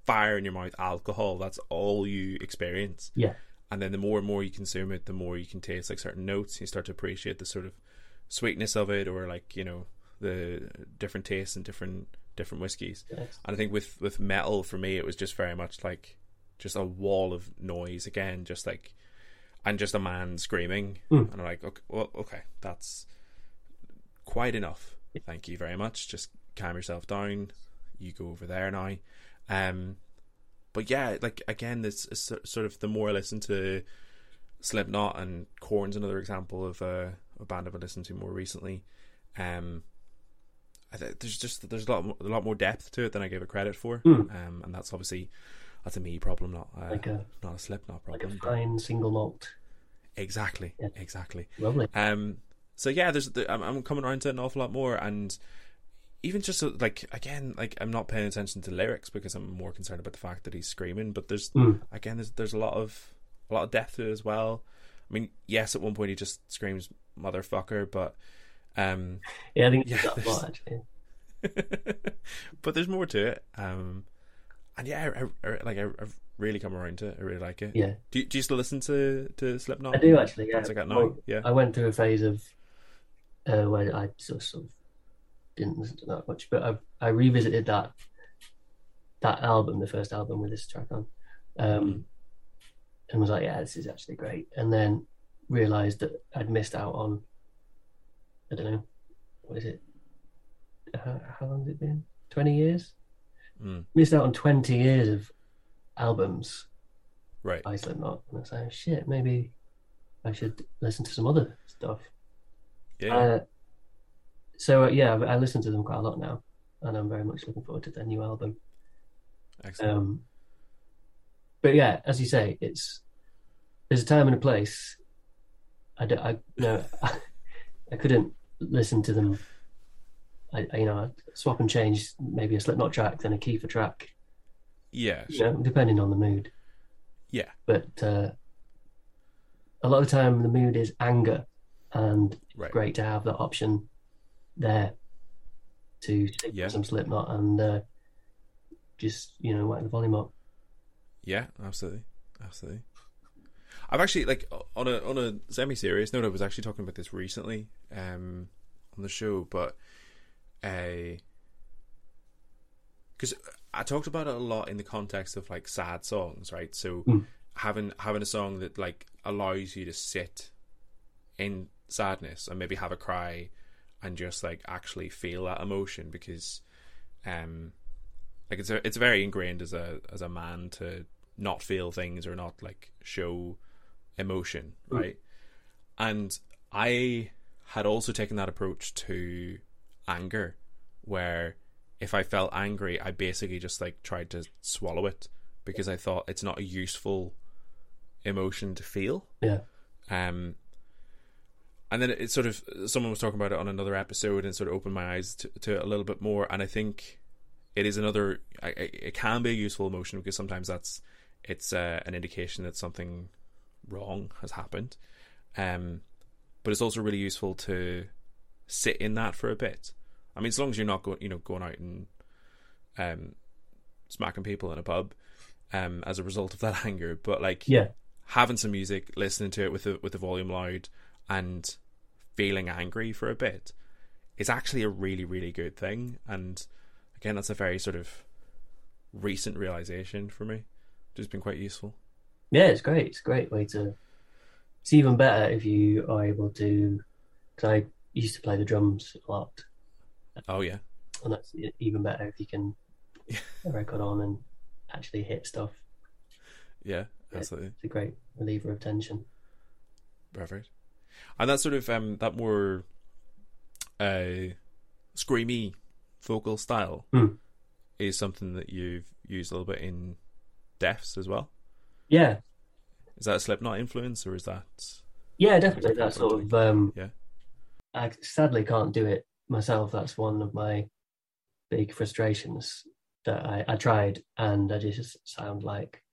fire in your mouth, alcohol. That's all you experience. Yeah. And then the more and more you consume it, the more you can taste like certain notes. You start to appreciate the sort of sweetness of it, or like you know the different tastes and different different whiskies. Yes. And I think with with metal for me, it was just very much like just a wall of noise again, just like and just a man screaming, Mm. and I'm like, okay, well, okay, that's quite enough. Thank you very much. Just calm yourself down. You go over there now. Um, but yeah, like again, this is sort of the more I listen to Slipknot and Korn's another example of a, a band I've been listening to more recently. Um, I th- there's just there's a lot more, a lot more depth to it than I gave it credit for. Mm. Um, and that's obviously that's a me problem, not a, Like a not a Slipknot problem. like a fine single malt. Exactly, Yeah. exactly. Lovely. Um, so yeah, there's the, I'm, I'm coming around to it an awful lot more, and even just uh, like again, like I'm not paying attention to lyrics because I'm more concerned about the fact that he's screaming. But there's Mm. again, there's there's a lot of a lot of depth to it as well. I mean, yes, at one point he just screams "motherfucker," but um, Yeah, I think Yeah, it's that a there's- lot actually. but there's more to it. Um, and yeah, I, I, like I, I've really come around to it. I really like it. Yeah, Do you, do you still listen to to Slipknot? I do actually. Yeah, like that now? Well, yeah. I went through a phase of uh, where I sort of, sort of didn't listen to that much, but I I revisited that that album, the first album with this track on, um, and was like, yeah, this is actually great. And then realized that I'd missed out on, I don't know, what is it? How, how long has it been? Twenty years. Mm, Missed out on twenty years of albums right. by Slipknot, and I was like, shit, maybe I should listen to some other stuff. Yeah. Uh, so uh, yeah, I listen to them quite a lot now, and I'm very much looking forward to their new album. Excellent. Um, but yeah, as you say, it's there's a time and a place. I don't, I no, I, I couldn't listen to them. I, I you know I'd swap and change maybe a Slipknot track, then a Kiefer track, yeah. you know, depending on the mood. Yeah. But uh, a lot of the time, the mood is anger, and Right. great to have that option there to stick Yeah. some Slipknot and uh, just you know whack the volume up. Yeah, absolutely, absolutely. I've actually like on a on a semi serious note. I was actually talking about this recently um, on the show, but a because I talked about it a lot in the context of like sad songs, right? So Mm. having having a song that like allows you to sit in sadness and maybe have a cry and just like actually feel that emotion because um like it's a, it's very ingrained as a as a man to not feel things or not like show emotion Mm. right? And i had also taken that approach to anger where if i felt angry i basically just like tried to swallow it because i thought it's not a useful emotion to feel. Yeah, um, and then it sort of someone was talking about it on another episode and sort of opened my eyes to, to it a little bit more. And I think it is another. It can be a useful emotion because sometimes that's it's uh, an indication that something wrong has happened. Um, but it's also really useful to sit in that for a bit. I mean, as long as you're not going, you know, going out and um, smacking people in a pub um, as a result of that anger. But like, yeah, having some music, listening to it with the with the volume loud, and feeling angry for a bit is actually a really really good thing. And again, that's a very sort of recent realization for me. Just been quite useful. yeah. It's great. It's a great way to. It's even better if you are able to. Because I used to play the drums a lot, Oh yeah, and that's even better if you can record on and actually hit stuff. yeah, Yeah. absolutely. It's a great reliever of tension. Perfect. And that sort of um that more uh screamy vocal style Hmm. is something that you've used a little bit in Defs as well. Yeah, Is that a Slipknot influence or is that yeah, definitely. That sort of. Um, Yeah. I sadly can't do it myself. That's one of my big frustrations. That I, I tried and I just sound like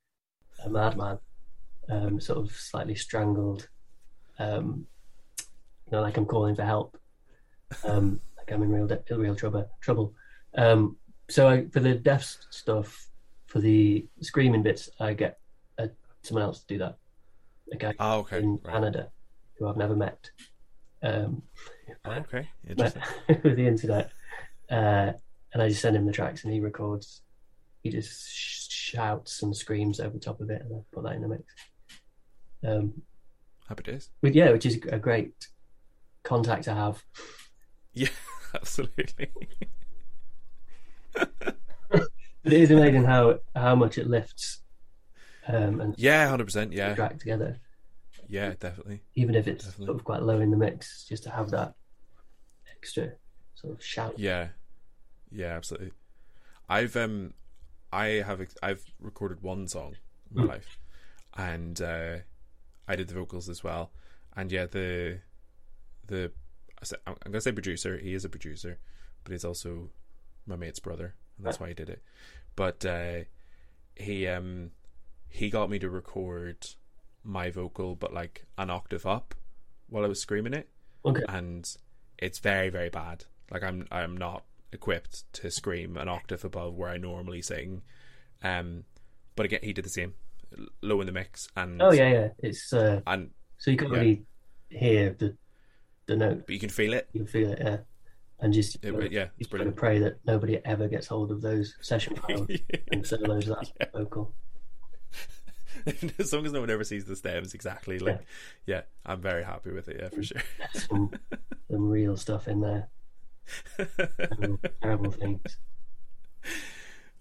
a madman, um, sort of slightly strangled. Um, you know, like I'm calling for help. Um, like I'm in real de- real trouble. Trouble. Um, so I, for the Defs stuff, for the screaming bits, I get uh, someone else to do that. A guy Oh, okay. in right. Canada who I've never met. Um, Oh, okay. met with the internet, uh, and I just send him the tracks, and he records. He just sh- shouts and screams over top of it, and I put that in the mix. Um, Happy days. but yeah, which is a great contact to have. Yeah, absolutely. But it is amazing how how much it lifts um, and Yeah, hundred percent. Yeah, track together, yeah, definitely. even if it's Definitely. sort of quite low in the mix, just to have that extra sort of shout. Yeah, yeah, absolutely. I've um, I have I've recorded one song in my Mm. life, and uh, I did the vocals as well. And yeah, the the I'm gonna say producer. He is a producer, but he's also my mate's brother, and that's why he did it. But uh, he um he got me to record my vocal, but like an octave up while I was screaming it Okay, and it's very very bad like i'm i'm not equipped to scream an octave above where i normally sing um but again he did the same low in the mix and oh yeah, yeah. It's uh, and so you can't Yeah. really hear the the note, but you can feel it, you can feel it, yeah, and just It- know, yeah it's brilliant pray that nobody ever gets hold of those session files and solos of that Yeah. vocal. as long as no one ever sees the stems exactly like yeah i'm very happy with it yeah for sure some, some real stuff in there, some terrible things.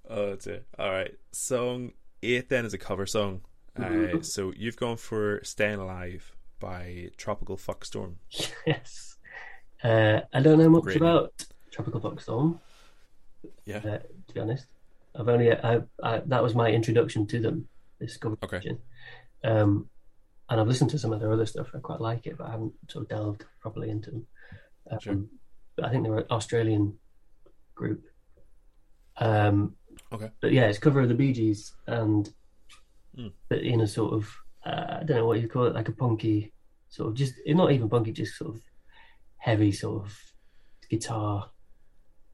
oh dear all right song eight then is a cover song uh, so you've gone for staying alive by tropical fuckstorm Yes. Uh, I don't know much Great. about Tropical Fuckstorm, yeah uh, to be honest. I've only I, I, that was my introduction to them. This cover Okay. version. Um, and I've listened to some of their other stuff. I quite like it, but I haven't sort of delved properly into them. Um, Sure. But I think they're an Australian group. Um, Okay. But yeah, it's cover of the Bee Gees, and Mm. but in a sort of uh, I don't know what you call it, like a punky sort of just not even punky, just sort of heavy sort of guitar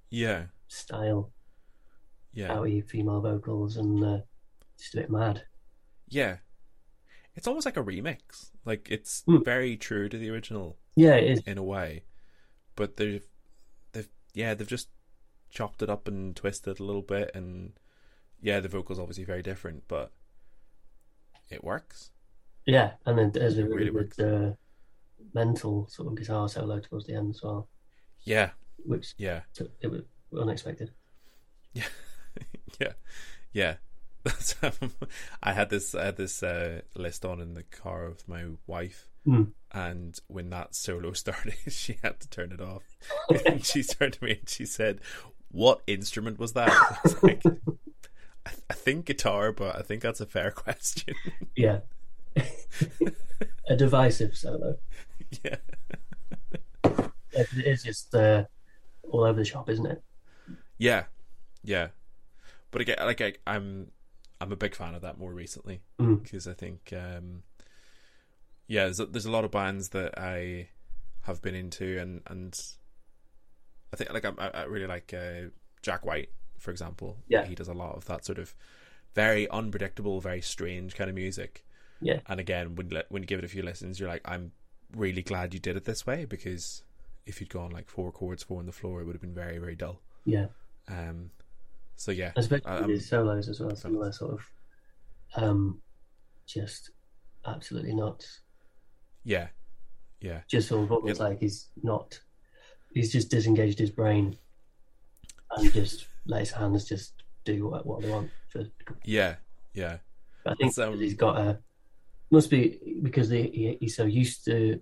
yeah style, yeah outy female vocals, and uh, just a bit mad. Yeah. It's almost like a remix. Like it's Hmm. very true to the original Yeah, it is. in a way. But they've they've yeah, they've just chopped it up and twisted a little bit and yeah, the vocals obviously very different, but it works. Yeah, and then there's a really really good uh, mental sort of guitar solo towards the end as well, Yeah, which yeah. it was unexpected. Yeah. yeah. Yeah. That's um, I had this I had this uh, list on in the car with my wife Hmm. and when that solo started she had to turn it off. and she turned to me and she said, What instrument was that? I like I, I think guitar, but I think that's a fair question. Yeah, a divisive solo. yeah. It is just uh, all over the shop, isn't it? Yeah. Yeah. But again like I, I'm I'm a big fan of that more recently. Mm. because I think um, yeah, there's a, there's a lot of bands that I have been into, and and I think like I, I really like uh, Jack White, for example. Yeah. he does a lot of that sort of very unpredictable, very strange kind of music. Yeah. and again, when when you give it a few listens, you're like, I'm really glad you did it this way because if you'd gone like four chords, four on the floor, it would have been very very dull. Yeah, Um, so yeah, especially his solos as well. Similar sort of, um, just absolutely nuts. yeah, yeah, Just sort of almost Yeah. like is not. He's just disengaged his brain, and just let his hands just do what, what they want. For, yeah, yeah, I think um, he's got a. Must be because he, he he's so used to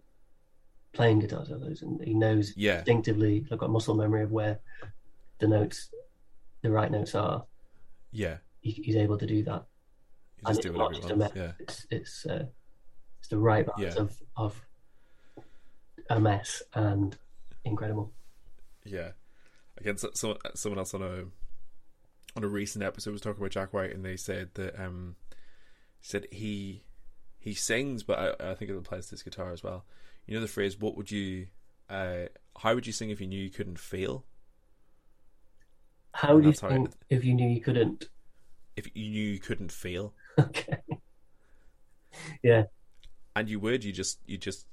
playing guitar solos, and he knows yeah, instinctively. I've got muscle memory of where the notes, the right notes are. yeah. He, he's able to do that. You and it's not just a mess. Yeah, It's it's uh, it's the right balance Yeah. of of a mess and incredible. yeah. Again, so, so, someone else on a on a recent episode was talking about Jack White, and they said that um said he he sings, but I, I think it applies to his guitar as well. You know the phrase, "What would you, uh, how would you sing if you knew you couldn't feel?" How would you how it- think if you knew you couldn't? if you knew you couldn't feel, Okay. Yeah. and you would, you just you just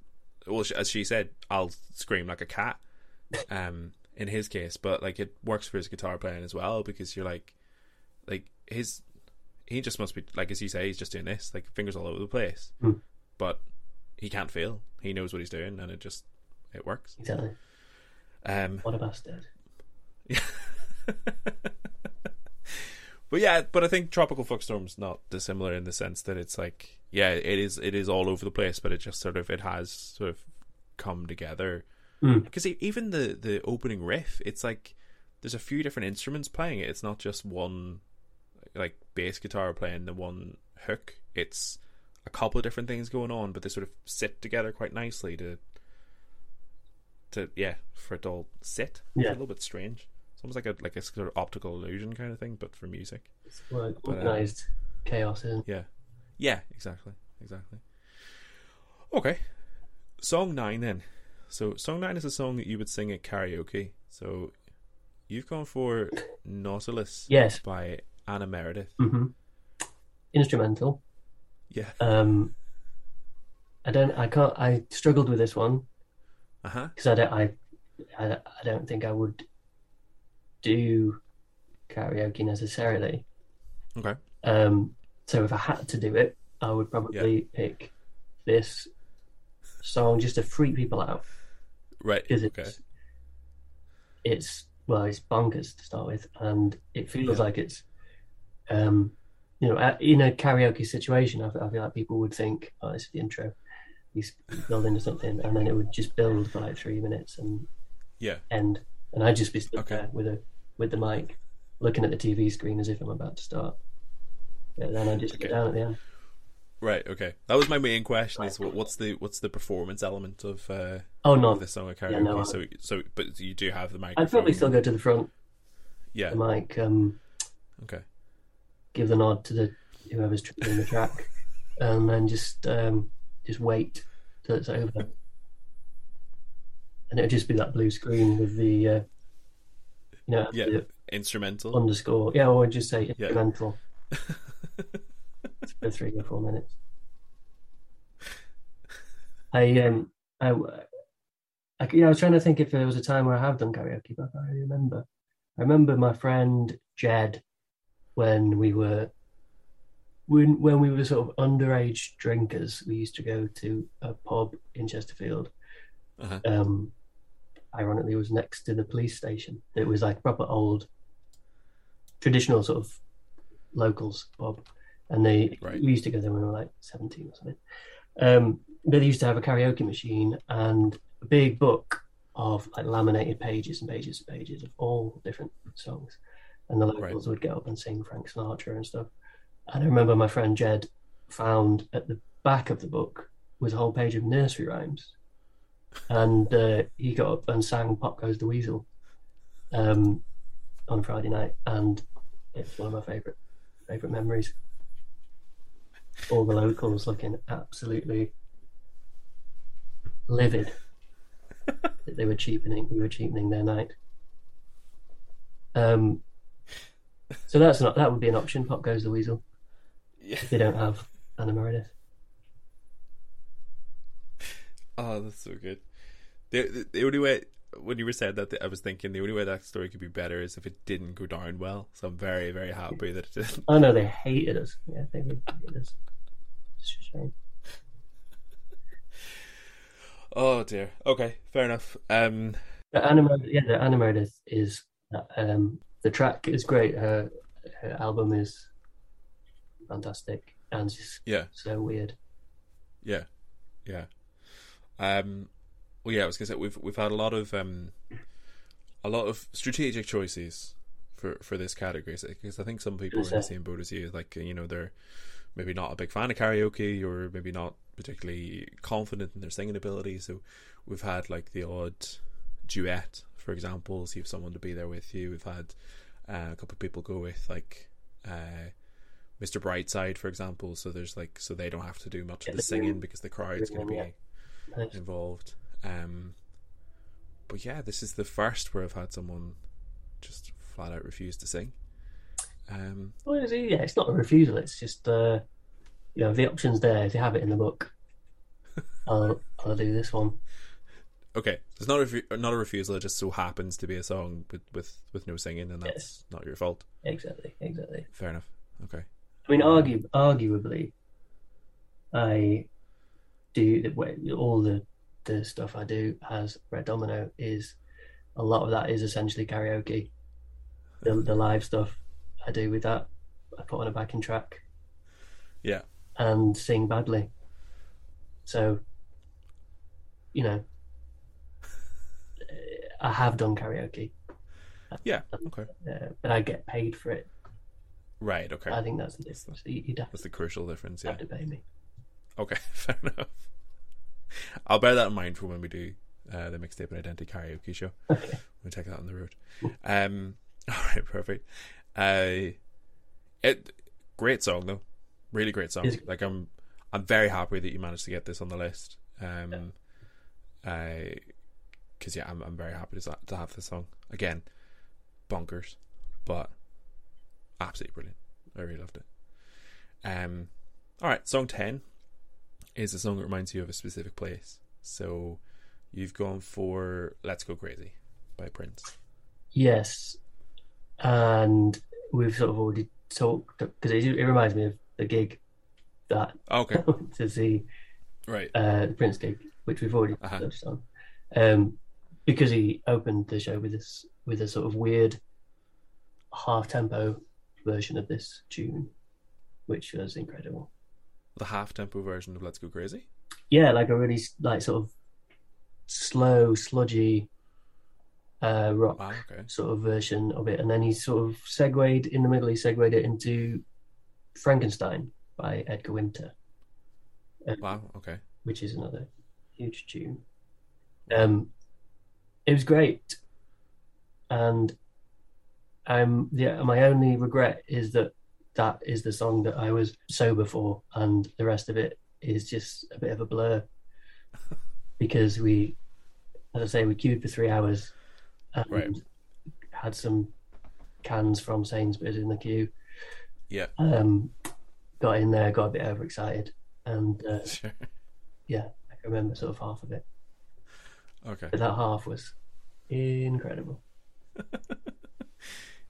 well, as she said, I'll scream like a cat. Um, in his case, but like it works for his guitar playing as well because you're like, like his, he just must be like as you say, he's just doing this like fingers all over the place, Hmm. but he can't feel. He knows what he's doing, and it just it works. Exactly. Um, What a bastard. but yeah, but I think Tropical Fuckstorm's not dissimilar in the sense that it's like, yeah, it is it is all over the place, but it just sort of it has sort of come together. Mm. Because even the the opening riff, it's like there's a few different instruments playing it. It's not just one like bass guitar playing the one hook. It's a couple of different things going on, but they sort of sit together quite nicely to to yeah for it to all sit. It's Yeah. a little bit strange. It's almost like a like a sort of optical illusion kind of thing, but for music. It's like But, uh, organized chaos, isn't it? Yeah, yeah, exactly, exactly. Okay, song nine then. So song nine is a song that you would sing at karaoke. So you've gone for Nautilus Yes. by Anna Meredith. Mm-hmm. Instrumental. Yeah. Um, I don't. I can't. I struggled with this one Uh huh. because I don't. I, I. I don't think I would do karaoke necessarily. Okay. Um, so if I had to do it, I would probably pick this song just to freak people out Right. because it's Okay. it's well, it's bonkers to start with, and it feels Yeah. like it's um, you know, in a karaoke situation, I feel, like people would think, oh, this is the intro. He's building to something, and then it would just build for like three minutes and Yeah. end, and I'd just be stood Okay. there with a with the mic, looking at the TV screen as if I'm about to start. But then I just Okay. get down at the end. Right. Okay. That was my main question. Is what, what's the what's the performance element of uh Oh of no, this song at karaoke? Yeah, no, so so but you do have the microphone. I'd probably still go to the front, Yeah. the mic, um, Okay. give the nod to the whoever's tripping the track, and then just um, just wait till it's over. And it'd just be that blue screen with the, uh, you know, Yeah. Instrumental. underscore. Yeah, or just say instrumental for three or four minutes. I um I, I know, I was trying to think if there was a time where I have done karaoke, but I can't really remember. I remember my friend Jed when we were when when we were sort of underage drinkers. We used to go to a pub in Chesterfield. Uh-huh. Um, ironically, it was next to the police station. It was like proper old, traditional sort of locals Bob, and they Right. we used to go there when we were like seventeen or something. Um, but they used to have a karaoke machine and a big book of like laminated pages and pages and pages of all different songs, and the locals would get up and sing Frank Sinatra and stuff. And I remember my friend Jed found at the back of the book was a whole page of nursery rhymes, and uh, he got up and sang "Pop Goes the Weasel" um, on Friday night, and it's one of my favorite favorite memories. All the locals looking absolutely livid that they were cheapening. We were cheapening their night. Um, so that's not that would be an option. Pop goes the weasel. Yeah. If they don't have Anna Meredith. Oh, that's so good. The, the the only way when you were saying that, I was thinking the only way that story could be better is if it didn't go down well. So I'm very very happy that it didn't. I know they hated us. Yeah, they hated us. It's a shame. Oh dear. Okay, fair enough. Um, The Anna yeah, the Meredith is um, the track is great. Her, her album is fantastic and just yeah, so weird. yeah, yeah. Um, well, yeah, I was gonna say we've we've had a lot of um, a lot of strategic choices for for this category because I think some people are in the same boat as you. Like you know, they're maybe not a big fan of karaoke or maybe not particularly confident in their singing ability. So we've had like the odd duet, for example, so you have someone to be there with you. We've had uh, a couple of people go with like uh, Mr. Brightside, for example. So there's like so they don't have to do much of the the singing because the crowd's going to be involved. Um, but yeah, this is the first where I've had someone just flat out refused to sing. Um, Well, it's, yeah, it's not a refusal. It's just uh, you know, the option's there. If you have it in the book, I'll I'll do this one. okay, it's not a refu- not a refusal. It just so happens to be a song with with, with no singing, and that's Yes. not your fault. Exactly, exactly. Fair enough. Okay. I mean, argue, arguably, I do all the the stuff I do as Brett Domino is a lot of that is essentially karaoke. The the live stuff I do with that, I put on a backing track Yeah. and sing badly. So, you know, I have done karaoke, Yeah. Okay. uh, but I get paid for it. Right. Okay. I think that's the difference. That's the crucial difference. Yeah. have to pay me. Okay. Fair enough. I'll bear that in mind for when we do uh, the Mixtaping Identity karaoke show. Okay. We'll take that on the road. Um. All right. Perfect. Uh. It. Great song though. Really great song. Is- Like I'm. I'm very happy that you managed to get this on the list. Um. I. Because yeah, I'm I'm very happy to to have this song again. Bonkers, but absolutely brilliant. I really loved it. Um. All right. Song ten is a song that reminds you of a specific place. So you've gone for "Let's Go Crazy" by Prince. Yes, and we've sort of already talked because it, it reminds me of the gig that Okay. to see right. uh, the Prince gig, which we've already Uh-huh. touched on, um, because he opened the show with this with a sort of weird half tempo version of this tune, which was incredible. The half tempo version of "Let's Go Crazy." Yeah, like a really like sort of slow, sludgy uh, rock Wow. Okay. sort of version of it, and then he sort of segued in the middle. He segued it into Frankenstein by Edgar Winter, Wow. Okay. which is another huge tune. Um, it was great, and um, yeah, my only regret is that that is the song that I was sober for, and the rest of it is just a bit of a blur because we, as I say, we queued for three hours and Right. had some cans from Sainsbury's in the queue. Yeah. Um, got in there, got a bit overexcited, and uh, Sure. yeah, I can remember sort of half of it. Okay. But that half was incredible.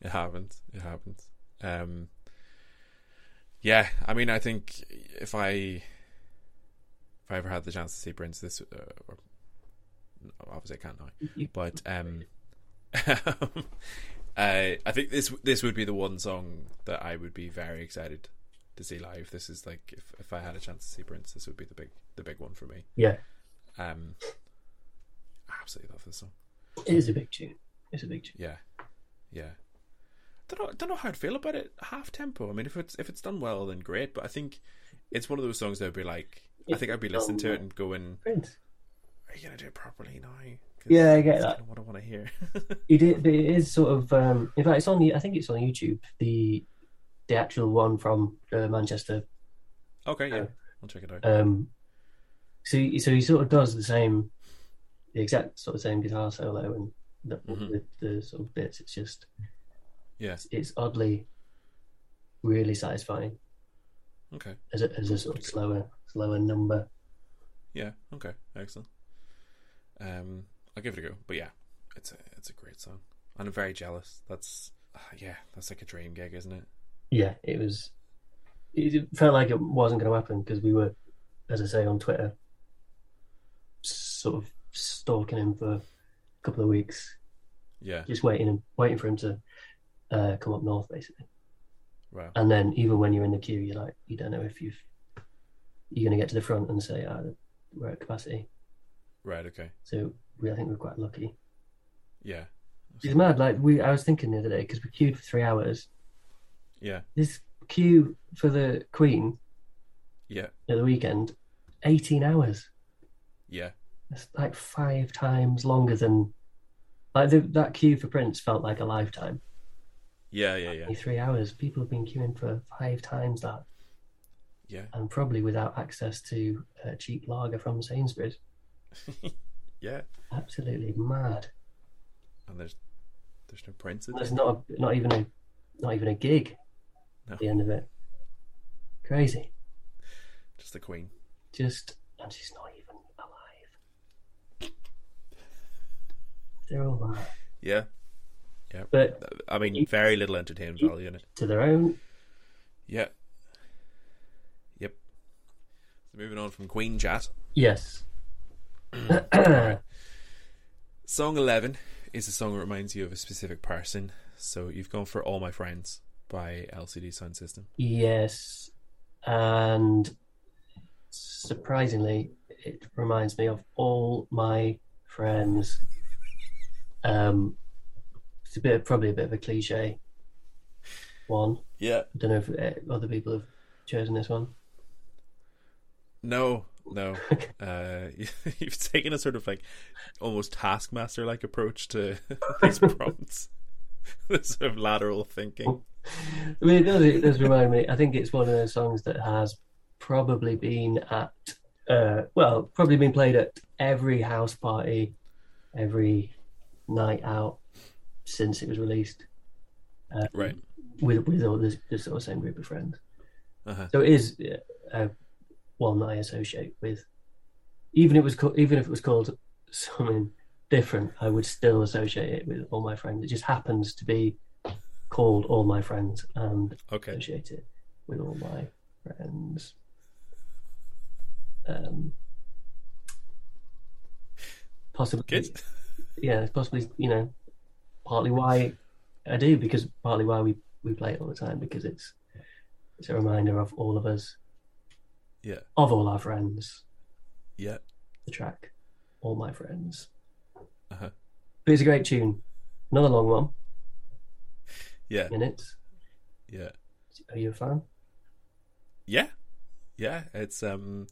It happens. It happens. Um. Yeah. I mean, I think if I if I ever had the chance to see Prince, this uh, or obviously I can't now, but um. I I think this this would be the one song that I would be very excited to see live. This is like if, if I had a chance to see Prince, this would be the big the big one for me. Yeah, Um, I absolutely love this song. it is a big tune. It's a big tune. Yeah, yeah. Don't know, don't know how I'd feel about it. Half tempo. I mean, if it's if it's done well, then great. But I think it's one of those songs that would be like. I think I'd be listening to it and going. "Are you gonna do it properly now?" Yeah, I get that. What I want to hear. it, is, it is sort of. Um, in fact, it's on. the- I think it's on YouTube. The the actual one from uh, Manchester. okay, yeah, Yeah. I'll check it out. Um, so he- so he sort of does the same, the exact sort of same guitar solo and the, Mhm. the, the sort of bits. It's just Yeah. it's, it's oddly really satisfying Okay. as a as a sort of slower slower number. Yeah. Okay. Excellent. Um, I'll give it a go. But yeah, it's a it's a great song, and I'm very jealous. That's uh, yeah, that's like a dream gig, isn't it? Yeah, it was. It felt like it wasn't going to happen because we were, as I say, on Twitter, sort of stalking him for a couple of weeks, Yeah. just waiting and waiting for him to uh, come up north, basically. Wow. And then even when you're in the queue, you're like, you don't know if you've you're going to get to the front and say, ah, we're at capacity. Right. Okay. So we, I think we're quite lucky. Yeah. It's mad. Like we, I was thinking the other day because we queued for three hours. Yeah. This queue for the Queen Yeah. at the weekend, eighteen hours. Yeah. It's like five times longer than like the, that queue for Prince felt like a lifetime. Yeah. Yeah. Yeah. Three hours. People have been queuing for five times that, Yeah. and probably without access to uh, cheap lager from Sainsbury's. Yeah. Absolutely mad. And there's There's no Prince. There's not a, not even a not even a gig No. at the end of it. Crazy. Just the Queen. Just and she's not even alive. They're all that. Yeah. Yeah. But I mean, very little entertainment value in it. to their own Yeah. Yep. So moving on from Queen chat. yes. Song 11 is a song that reminds you of a specific person. So you've gone for All My Friends by LCD Soundsystem. yes. And surprisingly, it reminds me of all my friends. Um a bit probably a bit of a cliche one. Yeah. I don't know if uh, other people have chosen this one. No, no. uh, you've taken a sort of like almost taskmaster like approach to these prompts. this sort of lateral thinking. I mean, it does, it does remind me. I think it's one of those songs that has probably been at, uh, well, probably been played at every house party, every night out since it was released. Uh, Right. With with all this, this sort of same group of friends. Uh-huh. So it is uh, one that I associate with. Even if it was co- even if it was called something different, I would still associate it with all my friends. It just happens to be called all my friends and Okay. associate it with all my friends. Um, possibly, Good. yeah, it's possibly you know partly why I do because partly why we we play it all the time because it's it's a reminder of all of us Yeah. of all our friends. Yeah. The track, all my friends. Uh-huh. But it's a great tune. Another long one, Yeah. minutes. Yeah. Are you a fan? Yeah. Yeah. It's um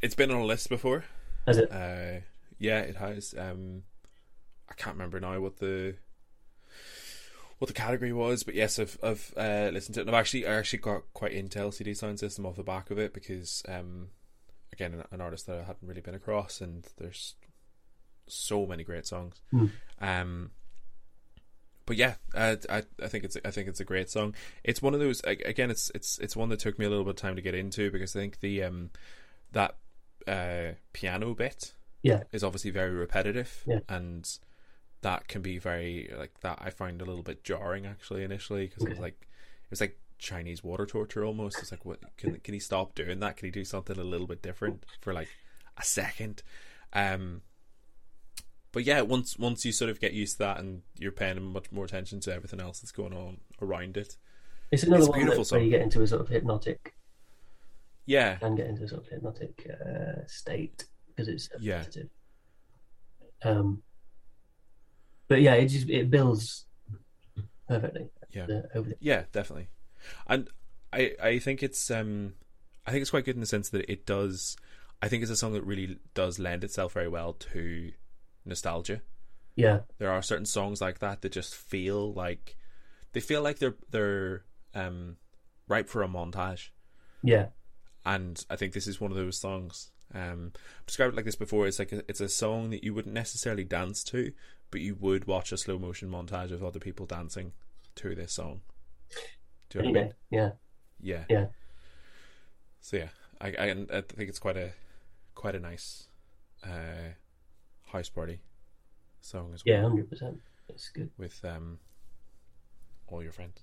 it's been on a list before. Has it? Uh yeah, it has. Um I can't remember now what the what the category was, but yes, I've I've uh, listened to it. And I've actually I actually got quite into LCD Soundsystem off the back of it because um again an, an artist that I hadn't really been across, and there's so many great songs. Hmm. Um, but yeah, I, I I think it's I think it's a great song. It's one of those again. It's it's it's one that took me a little bit of time to get into because I think the um that uh piano bit Yeah. is obviously very repetitive Yeah. and that can be very like that I find a little bit jarring actually initially because it was like it was like Chinese water torture almost. It's like what can can he stop doing that? Can he do something a little bit different for like a second? Um but yeah, once once you sort of get used to that and you're paying much more attention to everything else that's going on around it. It's another It's one that, where you get into a sort of hypnotic, Yeah. can get into a sort of hypnotic uh, state because it's so Yeah. repetitive. Um, but yeah, it just it builds perfectly. Yeah. The, over the, Yeah, definitely. And I I think it's um I think it's quite good in the sense that it does I think it's a song that really does lend itself very well to nostalgia. yeah, There are certain songs like that that just feel like they feel like they're they're um ripe for a montage. yeah, And I think this is one of those songs. Um I've described it like this before, it's like a, it's a song that you wouldn't necessarily dance to, but you would watch a slow motion montage of other people dancing to this song. Do you know what I mean? yeah, Yeah. Yeah. So yeah, I I, I think it's quite a quite a nice uh, house party song as well yeah, hundred percent. It's good. with um all your friends,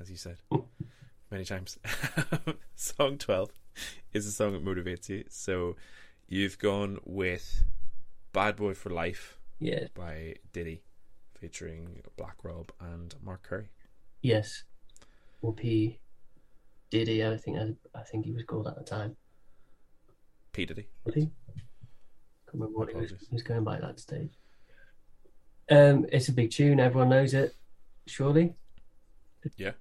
as you said many times. song twelve is a song that motivates you. So you've gone with "Bad Boy for Life" Yeah, by Diddy, featuring Black Rob and Mark Curry. yes. Or P. Diddy, I think I, I think he was called at the time. P Diddy. Was he? Can't remember what he was, he was going by at that stage. Um, it's a big tune. Everyone knows it, surely. Yeah.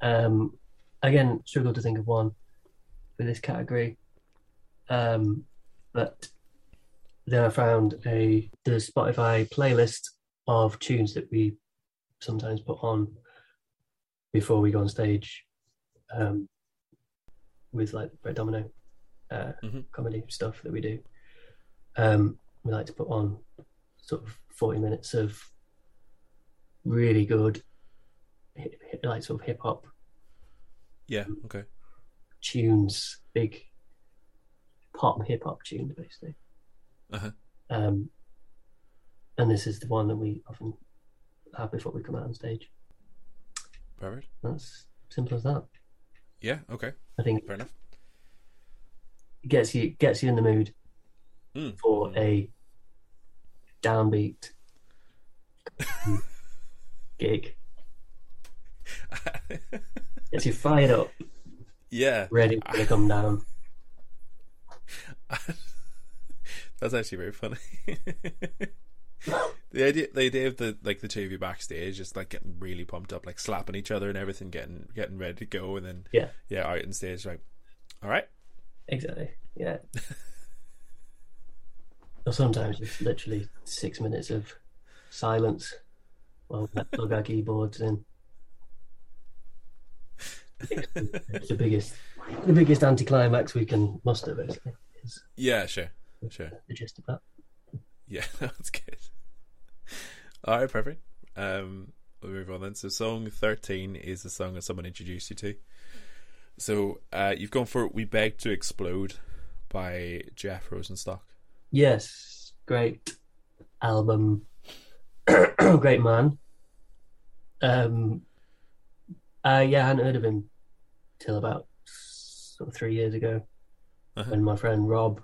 Um, again, struggle to think of one for this category. Um, but then I found a the Spotify playlist of tunes that we sometimes put on before we go on stage um, with like Brett Domino uh, Mhm. comedy stuff that we do. Um, we like to put on sort of forty minutes of really good, like sort of hip hop Yeah. Okay. tunes, big pop hip hop tunes, basically. Uh-huh. Um, and this is the one that we often have before we come out on stage. Perfect. That's simple as that. Yeah. Okay. I think Fair enough. it gets you gets you in the mood Mm. for a downbeat gig. Gets you fired up, yeah. ready to come down. That's actually very funny. the idea, the idea of the like the two of you backstage, just like getting really pumped up, like slapping each other and everything, getting getting ready to go, and then Yeah. yeah, out on stage, like, all right, Exactly. Yeah. or sometimes just literally six minutes of silence while we plug our keyboards in. It's the biggest, the biggest anticlimax we can muster. Basically, is yeah, sure, sure, the gist of that. yeah, that's good. All right, perfect. Um, we'll move on then. So, song thirteen is the song that someone introduced you to. So, uh, you've gone for "We Beg to Explode" by Jeff Rosenstock. Yes, great album, great man. Um, uh, yeah, I hadn't heard of him till about sort of three years ago Uh-huh. when my friend Rob,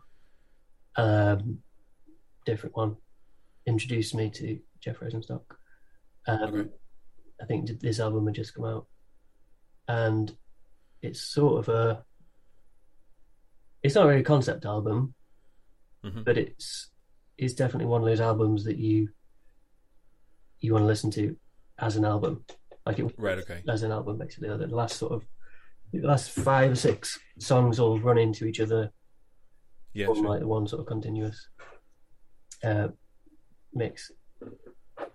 um, different one, introduced me to Jeff Rosenstock. Um, Okay. I think this album had just come out, and it's sort of a. It's not really a concept album, Mhm. but it's it's definitely one of those albums that you you want to listen to as an album, like it Right. Okay. as an album basically. Like the last sort of the last five or six songs all run into each other, Yeah. form Sure. like the one sort of continuous uh, mix.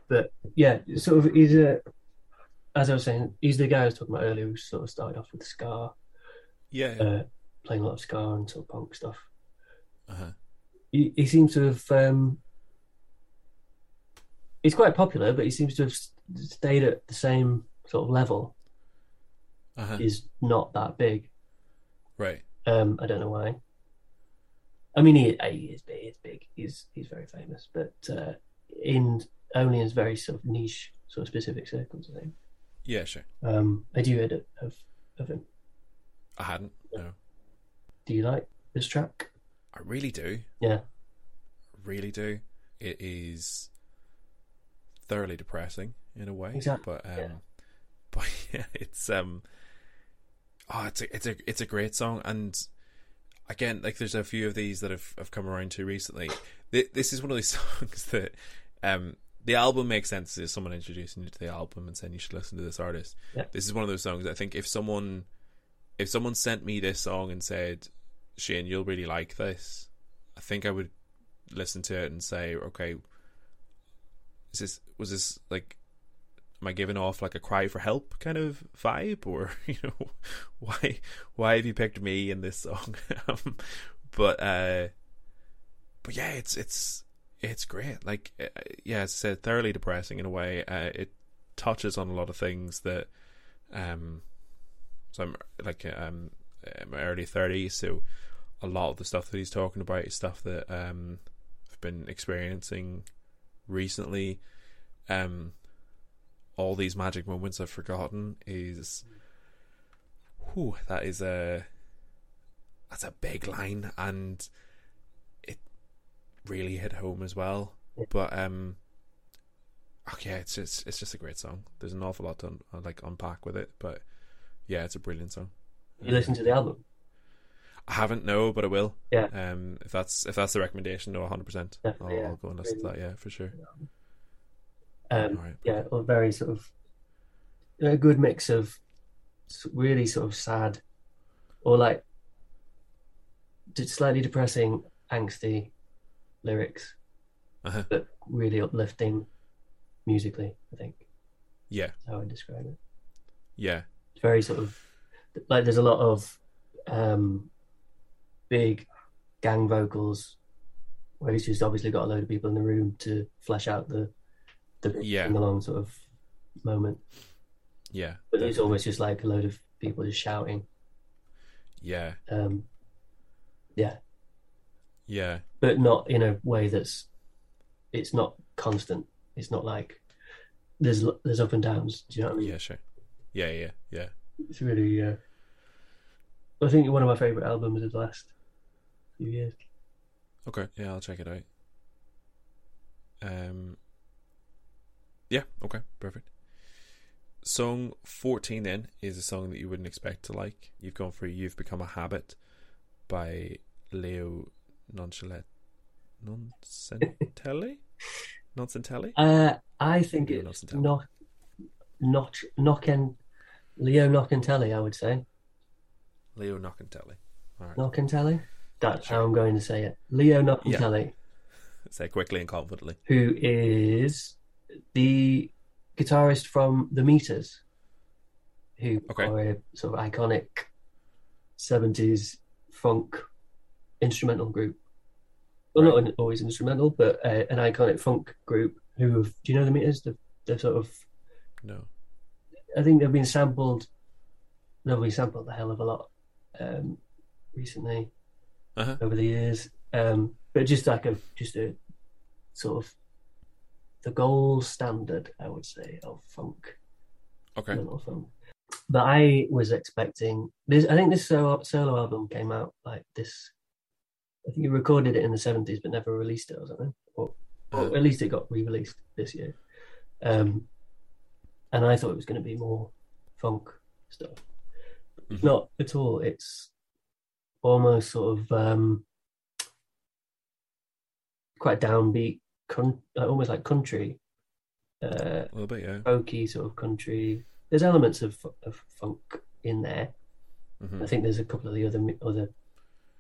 But yeah, sort of he's a as I was saying, he's the guy I was talking about earlier who sort of started off with ska. Yeah. uh, playing a lot of ska and sort of punk stuff. Uh-huh. he, he seems to have um, he's quite popular, but he seems to have stayed at the same sort of level. Uh-huh. Is not that big. Right. Um, I don't know why. I mean, he, he is big. He's big. He's he's very famous, but uh, in only in very sort of niche, sort of specific circles. I think. Yeah. Sure. Um, I do heard of, of of him. I hadn't. No. Do you like this track? I really do. Yeah. Really do. It is thoroughly depressing in a way. Exactly, But um yeah. but yeah, it's um oh it's a it's a it's a great song and again like there's a few of these that have, have come around to recently. This is one of these songs that um the album makes sense if someone introducing you to the album and saying you should listen to this artist. Yeah. This is one of those songs I think if someone if someone sent me this song and said, Shane, you'll really like this, I think I would listen to it and say, okay, is this was this like am I giving off like a cry for help kind of vibe? Or you know why why have you picked me in this song? Um, but uh but yeah it's it's it's great. Like uh, yeah as I said thoroughly depressing in a way. Uh, it touches on a lot of things that um so I'm like um in my early 30s so a lot of the stuff that he's talking about is stuff that um I've been experiencing recently. Um all these magic moments I've forgotten is whew, that is a that's a big line and it really hit home as well. But um okay it's just it's just a great song. There's an awful lot to un- uh, like unpack with it but yeah it's a brilliant song. You listen to the album? I haven't no but I will. Yeah. um if that's if that's the recommendation no 100% I'll, yeah. I'll go and listen to that yeah for sure Um, right yeah, a very sort of a good mix of really sort of sad or like slightly depressing, angsty lyrics, Uh-huh. but really uplifting musically. I think yeah is how I describe it. yeah It's very sort of like there's a lot of um, big gang vocals where he's just obviously got a load of people in the room to flesh out the the Yeah. sing-along sort of moment. Yeah. But it's almost just like a load of people just shouting. Yeah. Um, yeah, Yeah. but not in a way that's it's not constant. It's not like there's there's up and downs. Do you know what I mean? Yeah. Sure. Yeah. Yeah. Yeah. It's really. Uh, I think one of my favorite albums of the last few years. Okay. Yeah, I'll check it out. Um. Yeah. Okay. Perfect. Song fourteen then is a song that you wouldn't expect to like. You've gone for "You've Become a Habit" by Leo Nonchalet Noncentelli. Noncentelli. Uh, I think Leo it's Nocentelli. not not Knocken Leo Knockentelli. I would say Leo Noncentelli. All right. Knockentelli. That's Sure. how I'm going to say it. Leo Knockentelli, Say quickly and confidently. who is the guitarist from The Meters, who Okay. are a sort of iconic '70s funk instrumental group. Well, not an, always instrumental, but uh, an iconic funk group. Who have, do you know The Meters? The, the sort of No. I think they've been sampled. They've been sampled a hell of a lot um, recently Uh-huh. over the years. Um, but just like a just a sort of the gold standard, I would say, of funk, Okay. funk. But I was expecting this. I think this solo, solo album came out like this. I think he recorded it in the seventies, but never released it or something. Or, or Uh, at least it got re-released this year. Um, and I thought it was going to be more funk stuff. Mhm. not at all. It's almost sort of um, quite downbeat, con- uh, almost like country, uh, a little bit, yeah. folky sort of country. There's elements of of funk in there. hmm I think there's a couple of the other other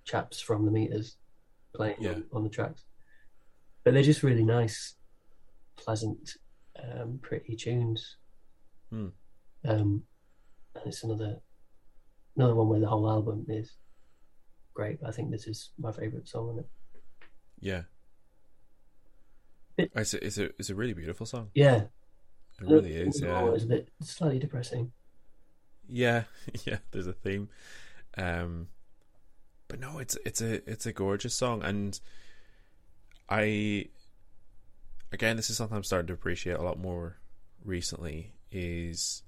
chaps from the meters playing Yeah. on, on the tracks, but they're just really nice, pleasant, um, pretty tunes. Hmm. Um, and it's another another one where the whole album is great. But I think this is my favorite song on it. Yeah. It- It's a, it's a it's a really beautiful song. Yeah, It really is. Yeah. It's a bit slightly depressing. Yeah, yeah. There's a theme, um, but no, it's it's a it's a gorgeous song, and I again, this is something I'm starting to appreciate a lot more recently. Is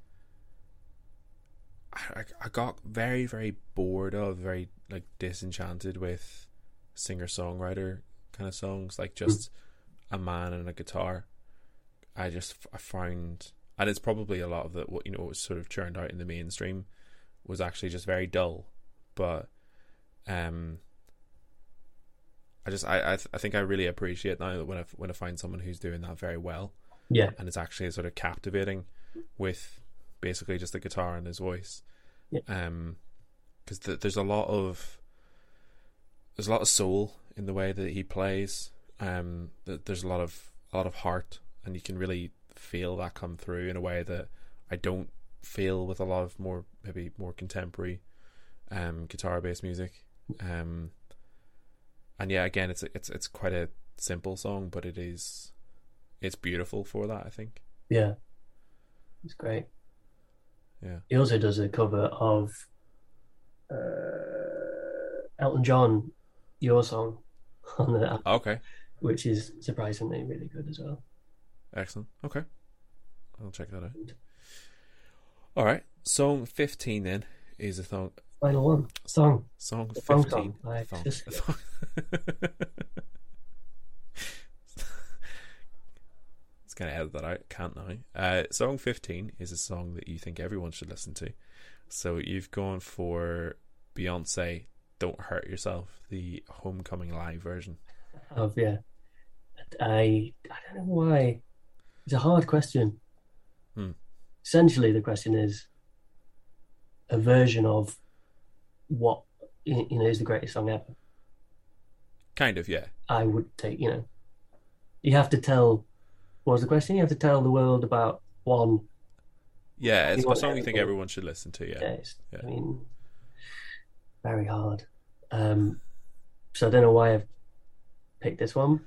I, I got very very bored of very like disenchanted with singer songwriter kind of songs, like just a man and a guitar. I just I found and it's probably a lot of the what you know was sort of churned out in the mainstream was actually just very dull but um I just I I, th- I think I really appreciate now that when I when I find someone who's doing that very well Yeah, and it's actually sort of captivating with basically just the guitar and his voice Yeah. um because th- there's a lot of there's a lot of soul in the way that he plays um th- there's a lot of a lot of heart and you can really feel that come through in a way that I don't feel with a lot of more maybe more contemporary um guitar based music. Um and yeah again it's it's it's quite a simple song but it is it's beautiful for that I think. Yeah, it's great. yeah. He also does a cover of uh, Elton John, "Your Song," on the album, okay which is surprisingly really good as well. excellent okay I'll check that out all right song 15 then is a song. Final one song. Song The thong 15. song, like, Thong- just- It's going to edit that out, can't I? Uh, song 15 is a song that you think everyone should listen to. So you've gone for Beyonce, Don't Hurt Yourself, the Homecoming Live version. Of yeah, I I don't know why. It's a hard question. Hmm. Essentially, the question is a version of what you know is the greatest song ever. Kind of, yeah. I would take, you know, you have to tell, what was the question? You have to tell the world about one. Yeah, it's a song you think everyone- should listen to, yeah. Yeah, Yeah. I mean, very hard. Um, so I don't know why I've picked this one,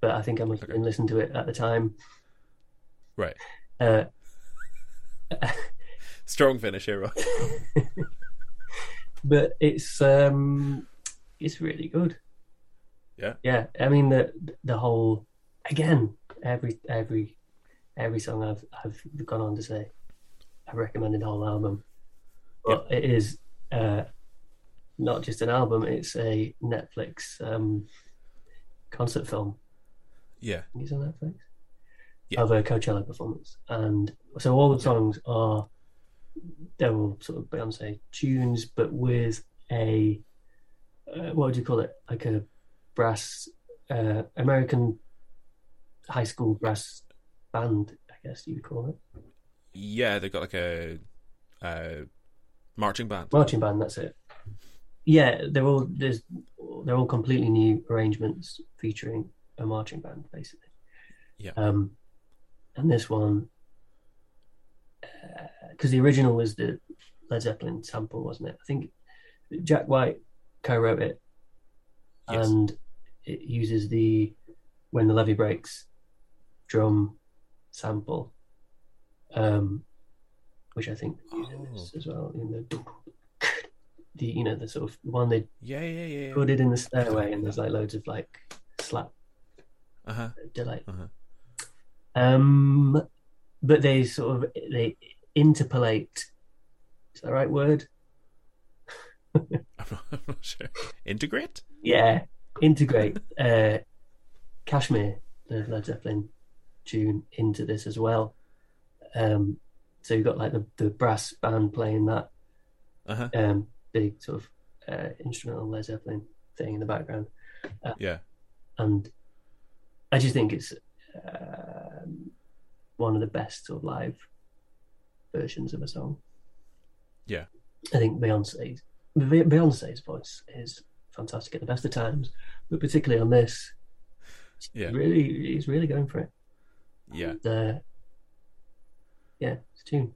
but I think I must have been listening to it at the time. Right. Uh, Strong finish here, Rob. but it's um, it's really good. Yeah. Yeah, I mean the the whole again every every every song I've I've gone on to say I've recommended the whole album. But it is uh, not just an album; it's a Netflix um, concert film. Yeah. It's on Netflix. Yeah. Of a Coachella performance, and so all the songs are they're all sort of Beyonce tunes, but with a uh, what would you call it? Like a brass uh, American high school brass band, I guess you would call it. Yeah, they've got like a uh, marching band. Marching band, that's it. Yeah, they're all there's they're all completely new arrangements featuring a marching band, basically. Yeah. Um, and this one, because the original was the Led Zeppelin sample, wasn't it? I think Jack White co-wrote it, Yes. and it uses the "When the Levee Breaks" drum sample, um, which I think they use in this as well. In the the you know the sort of one they Yeah, yeah, yeah. yeah. put it in the stairway, and there's like loads of like slap Uh huh. delay. Uh-huh. Um, but they sort of they interpolate. Is that the right word? I'm not, I'm not sure. Integrate? Yeah, integrate uh, Kashmir, the Led Zeppelin tune, into this as well. Um, so you've got like the, the brass band playing that Uh huh. um, big sort of uh, instrumental Led Zeppelin thing in the background, Yeah. and I just think it's um, one of the best sort of live versions of a song. Yeah. I think Beyonce's Beyonce's voice is fantastic at the best of times, but particularly on this, Yeah. really, he's really going for it. Yeah. Uh, yeah, it's a tune.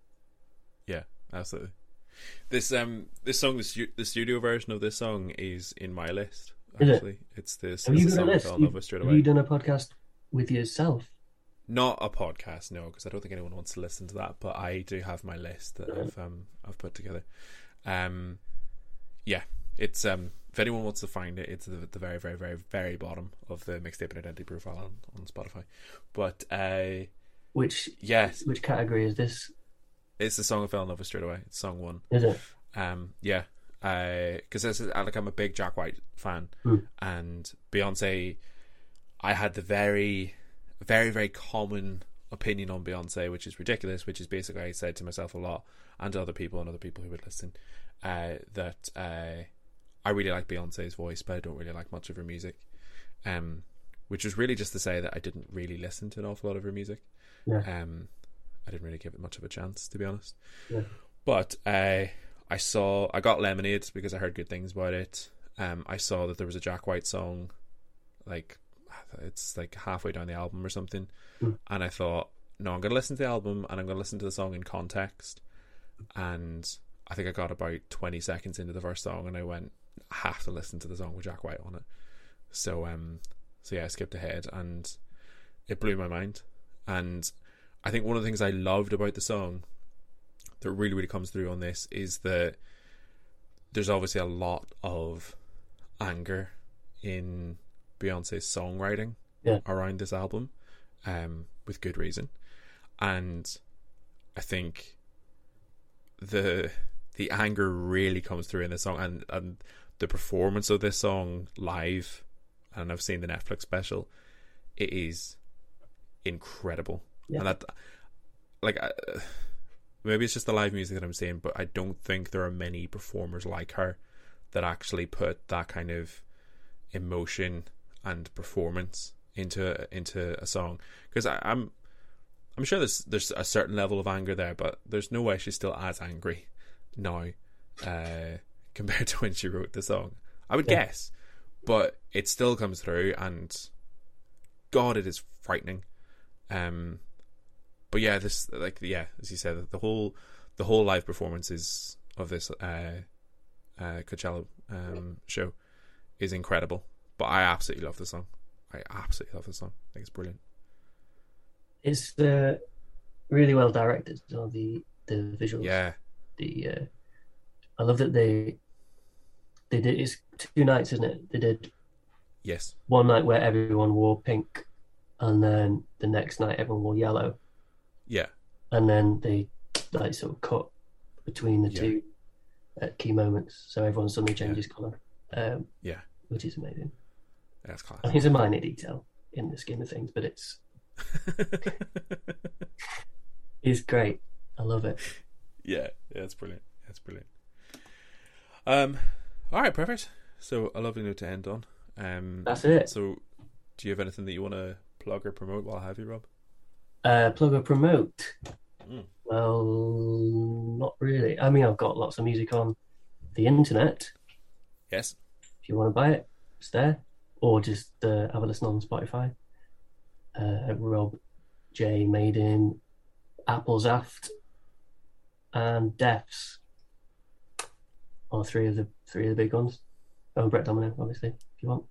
Yeah. Absolutely. This um this song the, stu- the studio version of this song is in my list. Is it? Actually, it's this. Have you the a list? love Have away. you done a podcast with yourself? Not a podcast, no, because I don't think anyone wants to listen to that. But I do have my list that Right. I've um I've put together. Um, yeah, it's um if anyone wants to find it, it's at the very very very very bottom of the Mixtaping Identity profile on, on Spotify. But uh, Which yes, which category is this? It's the song I fell in love with straight away. It's song one. Is it? Um, yeah, because is like I'm a big Jack White fan, Hmm. and Beyonce. I had the very, very, very common opinion on Beyonce, which is ridiculous. Which is basically I said to myself a lot, and to other people and other people who would listen, uh, that uh, I really like Beyonce's voice, but I don't really like much of her music. Um, which was really just to say that I didn't really listen to an awful lot of her music. Yeah. Um, I didn't really give it much of a chance, to be honest. Yeah. But uh, I saw I got Lemonade because I heard good things about it. Um, I saw that there was a Jack White song, like it's like halfway down the album or something, Hmm. and I thought, no, I'm gonna listen to the album and I'm gonna listen to the song in context. And I think I got about 20 seconds into the first song, and I went, I have to listen to the song with Jack White on it. So um, so yeah, I skipped ahead, and it blew my mind. And I think one of the things I loved about the song that really, really comes through on this is that there's obviously a lot of anger in Beyonce's songwriting Yeah. around this album, um, with good reason. And I think the the anger really comes through in this song and, and the performance of this song live and I've seen the Netflix special, it is incredible. Yeah. And that like I, maybe it's just the live music that I'm seeing, but I don't think there are many performers like her that actually put that kind of emotion and performance into into a song. Because I'm I'm sure there's there's a certain level of anger there, but there's no way she's still as angry now uh, compared to when she wrote the song. I would Yeah. guess, but it still comes through, and God, it is frightening. Um, but yeah, this like yeah, as you said, the whole the whole live performances of this uh, uh, Coachella um, show is incredible. But I absolutely love the song. I absolutely love this song. I think it's brilliant. It's uh, really well directed. So the the visuals. Yeah, The uh, I love that they they did. It's two nights, isn't it? They did yes, one night where everyone wore pink, and then the next night everyone wore yellow, yeah, and then they like sort of cut between the Yeah. two at key moments, so everyone suddenly changes colour, um, yeah. which is amazing. That's I class. think it's a minor detail in the scheme of things, but it's it's great. I love it. yeah, yeah, it's brilliant. That's brilliant. Um, all right, perfect. So a lovely note to end on. Um, That's it. so do you have anything that you want to plug or promote while I have you, Rob? Uh, plug or promote? Mm. Well, not really. I mean, I've got lots of music on the internet. Yes. If you want to buy it, it's there, or just uh, have a listen on Spotify. Uh, Rob J Madin, Apples Aft, and Defs are three of the three of the big ones. Oh, Brett Domino, obviously, if you want.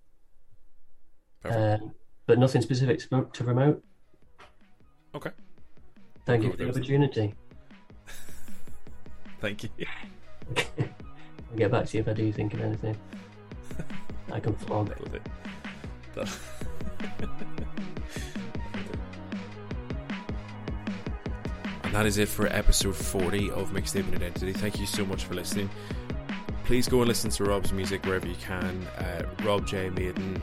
Um, but nothing specific to, to promote. Okay. Thank you for the opportunity. Thank you. I'll get back to you if I do think of anything. I can flog. Love it. That- And that is it for episode 40 of Mixtaping Identity. Thank you so much for listening. Please go and listen to Rob's music wherever you can. Uh, Rob J. Madin,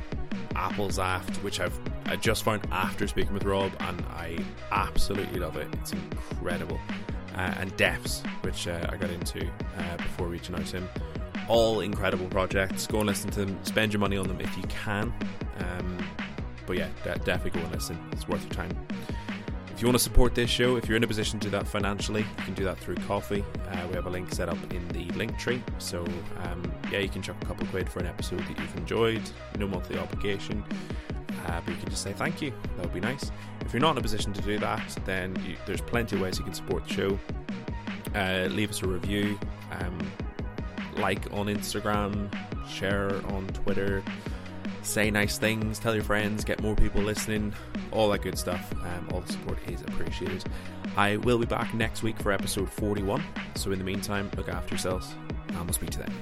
Apple's Aft, which I've I just found after speaking with Rob, and I absolutely love it. It's incredible. Uh, and Defs, which uh, I got into uh, before reaching out to him. All incredible projects. Go and listen to them. Spend your money on them if you can. Um, but yeah, de- definitely go and listen. It's worth your time. If you want to support this show, if you're in a position to do that financially, you can do that through Ko-fi. Uh, we have a link set up in the Linktree. So, um, yeah, you can chuck a couple quid for an episode that you've enjoyed. No monthly obligation. Uh, but you can just say thank you. That would be nice. If you're not in a position to do that, then you, there's plenty of ways you can support the show. Uh, leave us a review. Um, like on Instagram. Share on Twitter say nice things, tell your friends, get more people listening, all that good stuff. Um, all the support is appreciated. I will be back next week for episode 41. So in the meantime, look after yourselves, and we'll speak to them.